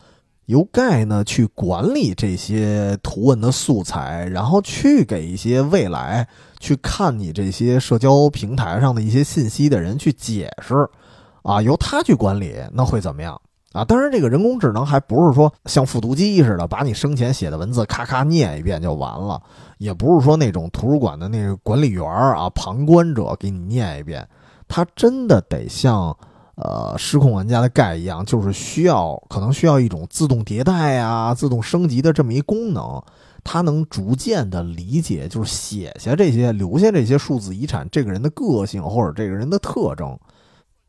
由盖呢去管理这些图文的素材，然后去给一些未来去看你这些社交平台上的一些信息的人去解释，啊，由他去管理，那会怎么样？啊，当然，这个人工智能还不是说像复读机似的，把你生前写的文字咔咔念一遍就完了，也不是说那种图书馆的那个管理员啊、旁观者给你念一遍，它真的得像呃失控玩家的盖一样，就是需要可能需要一种自动迭代啊、自动升级的这么一功能，它能逐渐的理解，就是写下这些、留下这些数字遗产，这个人的个性或者这个人的特征。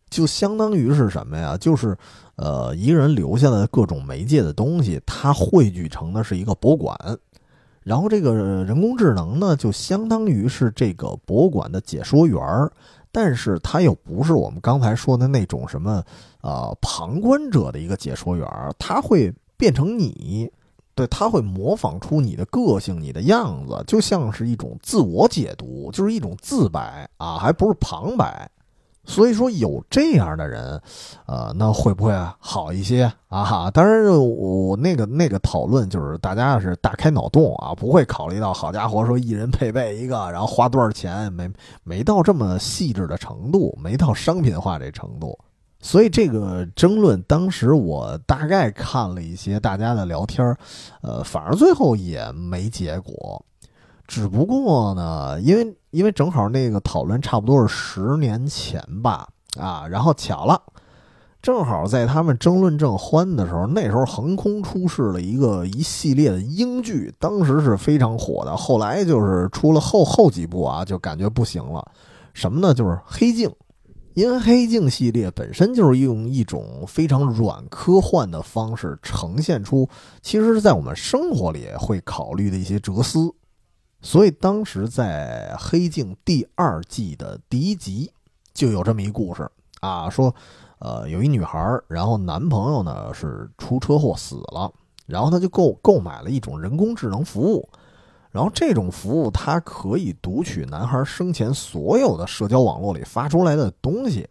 就相当于是什么呀？就是，呃，一个人留下的各种媒介的东西，它汇聚成的是一个博物馆。然后这个人工智能呢，就相当于是这个博物馆的解说员儿，但是它又不是我们刚才说的那种什么，呃，旁观者的一个解说员儿，它会变成你，对，它会模仿出你的个性、你的样子，就像是一种自我解读，就是一种自白啊，还不是旁白。所以说有这样的人，呃，那会不会好一些啊？哈，当然我那个那个讨论就是大家是大开脑洞啊，不会考虑到好家伙说一人配备一个，然后花多少钱，没没到这么细致的程度，没到商品化这程度。所以这个争论当时我大概看了一些大家的聊天呃，反而最后也没结果。只不过呢，因为因为正好那个讨论差不多是十年前吧，啊，然后巧了，正好在他们争论正欢的时候，那时候横空出世了一个一系列的英剧，当时是非常火的。后来就是出了后后几部啊，就感觉不行了。什么呢？就是《黑镜》，因为《黑镜》系列本身就是用一种非常软科幻的方式呈现出，其实是在我们生活里会考虑的一些哲思。所以当时在《黑镜》第二季的第一集就有这么一故事。啊，说，呃，有一女孩，然后男朋友呢是出车祸死了，然后她就购购买了一种人工智能服务，然后这种服务它可以读取男孩生前所有的社交网络里发出来的东西，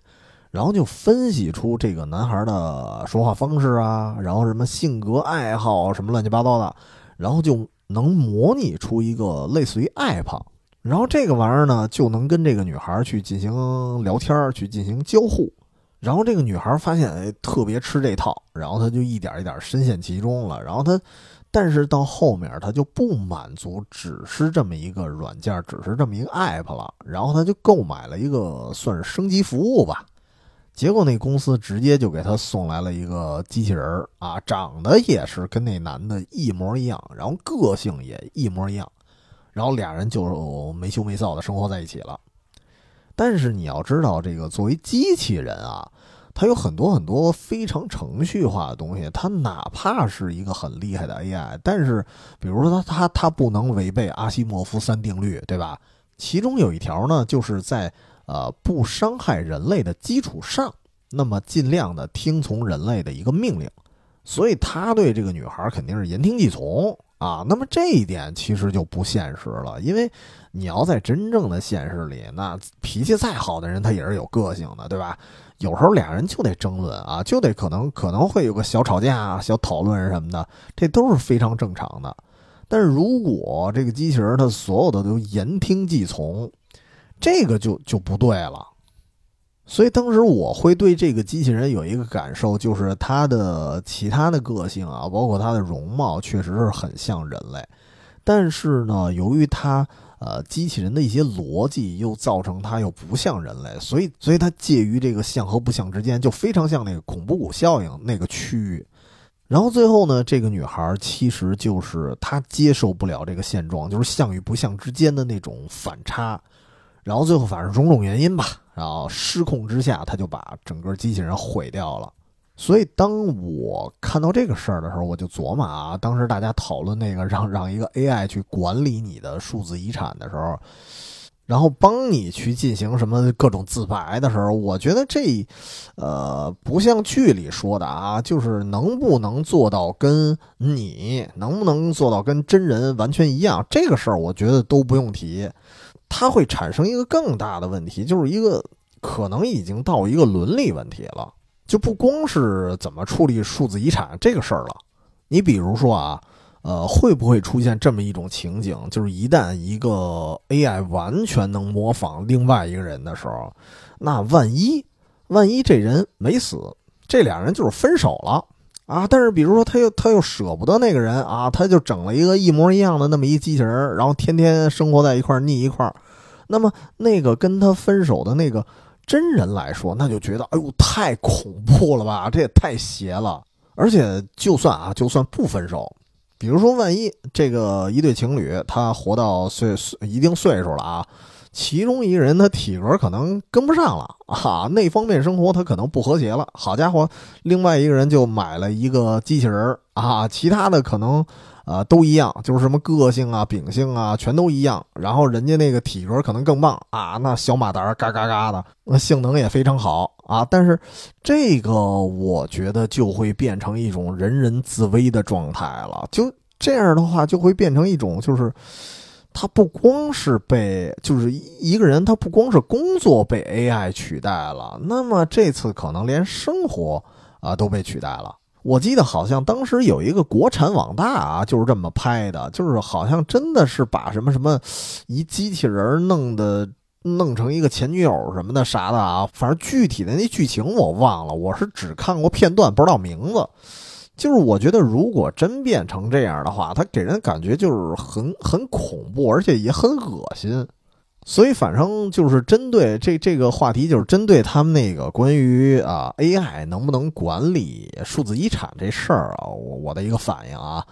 然后就分析出这个男孩的说话方式啊，然后什么性格爱好什么乱七八糟的，然后就。能模拟出一个类似于 app，然后这个玩意儿呢，就能跟这个女孩去进行聊天儿去进行交互。然后这个女孩发现，哎，特别吃这套，然后她就一点一点深陷其中了。然后她，但是到后面她就不满足，只是这么一个软件，只是这么一个 app 了。然后她就购买了一个算是升级服务吧。结果那公司直接就给他送来了一个机器人儿啊，长得也是跟那男的一模一样，然后个性也一模一样，然后俩人就没羞没臊的生活在一起了。但是你要知道，这个作为机器人啊，它有很多很多非常程序化的东西。它哪怕是一个很厉害的 AI，但是比如说它它它不能违背阿西莫夫三定律，对吧？其中有一条呢，就是在。呃，不伤害人类的基础上，那么尽量的听从人类的一个命令，所以他对这个女孩肯定是言听计从啊。那么这一点其实就不现实了，因为你要在真正的现实里，那脾气再好的人他也是有个性的，对吧？有时候俩人就得争论啊，就得可能可能会有个小吵架、小讨论什么的，这都是非常正常的。但是如果这个机器人它所有的都言听计从，这个就就不对了，所以当时我会对这个机器人有一个感受，就是它的其他的个性啊，包括它的容貌，确实是很像人类。但是呢，由于它呃机器人的一些逻辑，又造成它又不像人类，所以所以它介于这个像和不像之间，就非常像那个恐怖谷效应那个区域。然后最后呢，这个女孩其实就是她接受不了这个现状，就是像与不像之间的那种反差。然后最后反正种种原因吧，然后失控之下，他就把整个机器人毁掉了。所以当我看到这个事儿的时候，我就琢磨啊，当时大家讨论那个 让让一个 AI 去管理你的数字遗产的时候，然后帮你去进行什么各种自白的时候，我觉得这，呃，不像剧里说的啊，就是能不能做到跟你能不能做到跟真人完全一样，这个事儿我觉得都不用提。它会产生一个更大的问题，就是一个可能已经到一个伦理问题了，就不光是怎么处理数字遗产这个事儿了。你比如说啊，呃，会不会出现这么一种情景，就是一旦一个 AI 完全能模仿另外一个人的时候，那万一万一这人没死，这俩人就是分手了啊？但是比如说他又他又舍不得那个人啊，他就整了一个一模一样的那么一机器人，然后天天生活在一块儿腻一块儿。那么，那个跟他分手的那个真人来说，那就觉得，哎呦，太恐怖了吧，这也太邪了。而且，就算啊，就算不分手，比如说，万一这个一对情侣他活到岁岁一定岁数了啊，其中一个人他体格可能跟不上了啊，那方面生活他可能不和谐了。好家伙，另外一个人就买了一个机器人啊，其他的可能。啊，都一样，就是什么个性啊、秉性啊，全都一样。然后人家那个体格可能更棒啊，那小马达嘎嘎嘎的，那性能也非常好啊。但是这个我觉得就会变成一种人人自危的状态了。就这样的话，就会变成一种就是他不光是被，就是一个人，他不光是工作被 AI 取代了，那么这次可能连生活啊都被取代了。我记得好像当时有一个国产网大啊，就是这么拍的，就是好像真的是把什么什么一机器人弄的弄成一个前女友什么的啥的啊，反正具体的那剧情我忘了，我是只看过片段，不知道名字。就是我觉得，如果真变成这样的话，它给人感觉就是很很恐怖，而且也很恶心。所以，反正就是针对这这个话题，就是针对他们那个关于啊 AI 能不能管理数字遗产这事儿啊，我我的一个反应啊，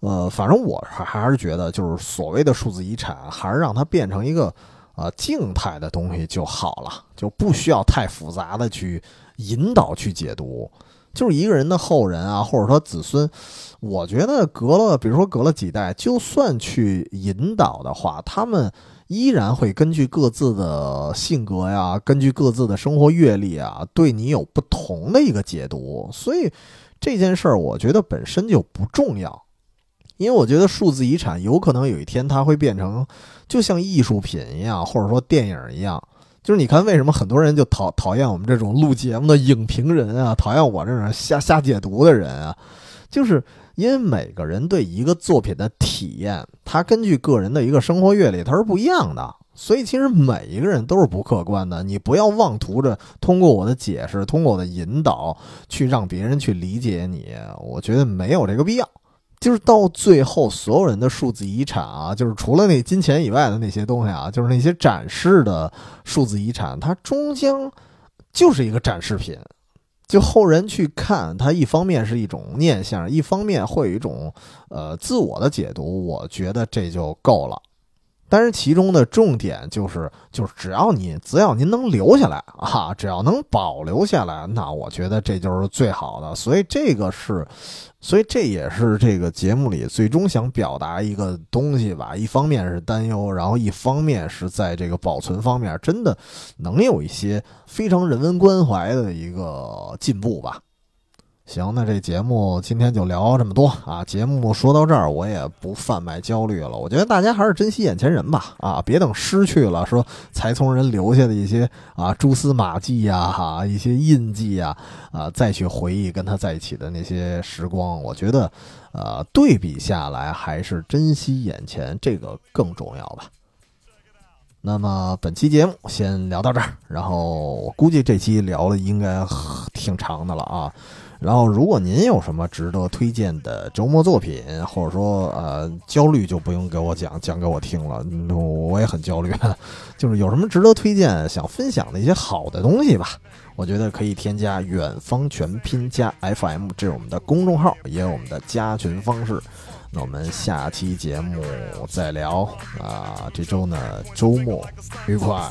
呃，反正我还还是觉得，就是所谓的数字遗产，还是让它变成一个啊静态的东西就好了，就不需要太复杂的去引导去解读。就是一个人的后人啊，或者说子孙，我觉得隔了，比如说隔了几代，就算去引导的话，他们依然会根据各自的性格呀，根据各自的生活阅历啊，对你有不同的一个解读。所以这件事儿，我觉得本身就不重要，因为我觉得数字遗产有可能有一天它会变成就像艺术品一样，或者说电影一样。就是你看，为什么很多人就讨讨厌我们这种录节目的影评人啊，讨厌我这种瞎瞎解读的人啊？就是因为每个人对一个作品的体验，他根据个人的一个生活阅历，他是不一样的。所以其实每一个人都是不客观的。你不要妄图着通过我的解释，通过我的引导，去让别人去理解你。我觉得没有这个必要。就是到最后，所有人的数字遗产啊，就是除了那金钱以外的那些东西啊，就是那些展示的数字遗产，它终将就是一个展示品。就后人去看它，一方面是一种念想，一方面会有一种呃自我的解读。我觉得这就够了。但是其中的重点就是，就是只要你只要您能留下来啊，只要能保留下来，那我觉得这就是最好的。所以这个是，所以这也是这个节目里最终想表达一个东西吧。一方面是担忧，然后一方面是在这个保存方面，真的能有一些非常人文关怀的一个进步吧。行，那这节目今天就聊这么多啊！节目说到这儿，我也不贩卖焦虑了。我觉得大家还是珍惜眼前人吧，啊，别等失去了，说才从人留下的一些啊蛛丝马迹呀、哈一些印记呀，啊，再去回忆跟他在一起的那些时光。我觉得，呃，对比下来，还是珍惜眼前这个更重要吧。那么本期节目先聊到这儿，然后我估计这期聊的应该挺长的了啊。然后，如果您有什么值得推荐的周末作品，或者说呃焦虑，就不用给我讲，讲给我听了，我也很焦虑。就是有什么值得推荐、想分享的一些好的东西吧，我觉得可以添加“远方全拼加 FM”，这是我们的公众号，也有我们的加群方式。那我们下期节目再聊啊！这周呢，周末愉快。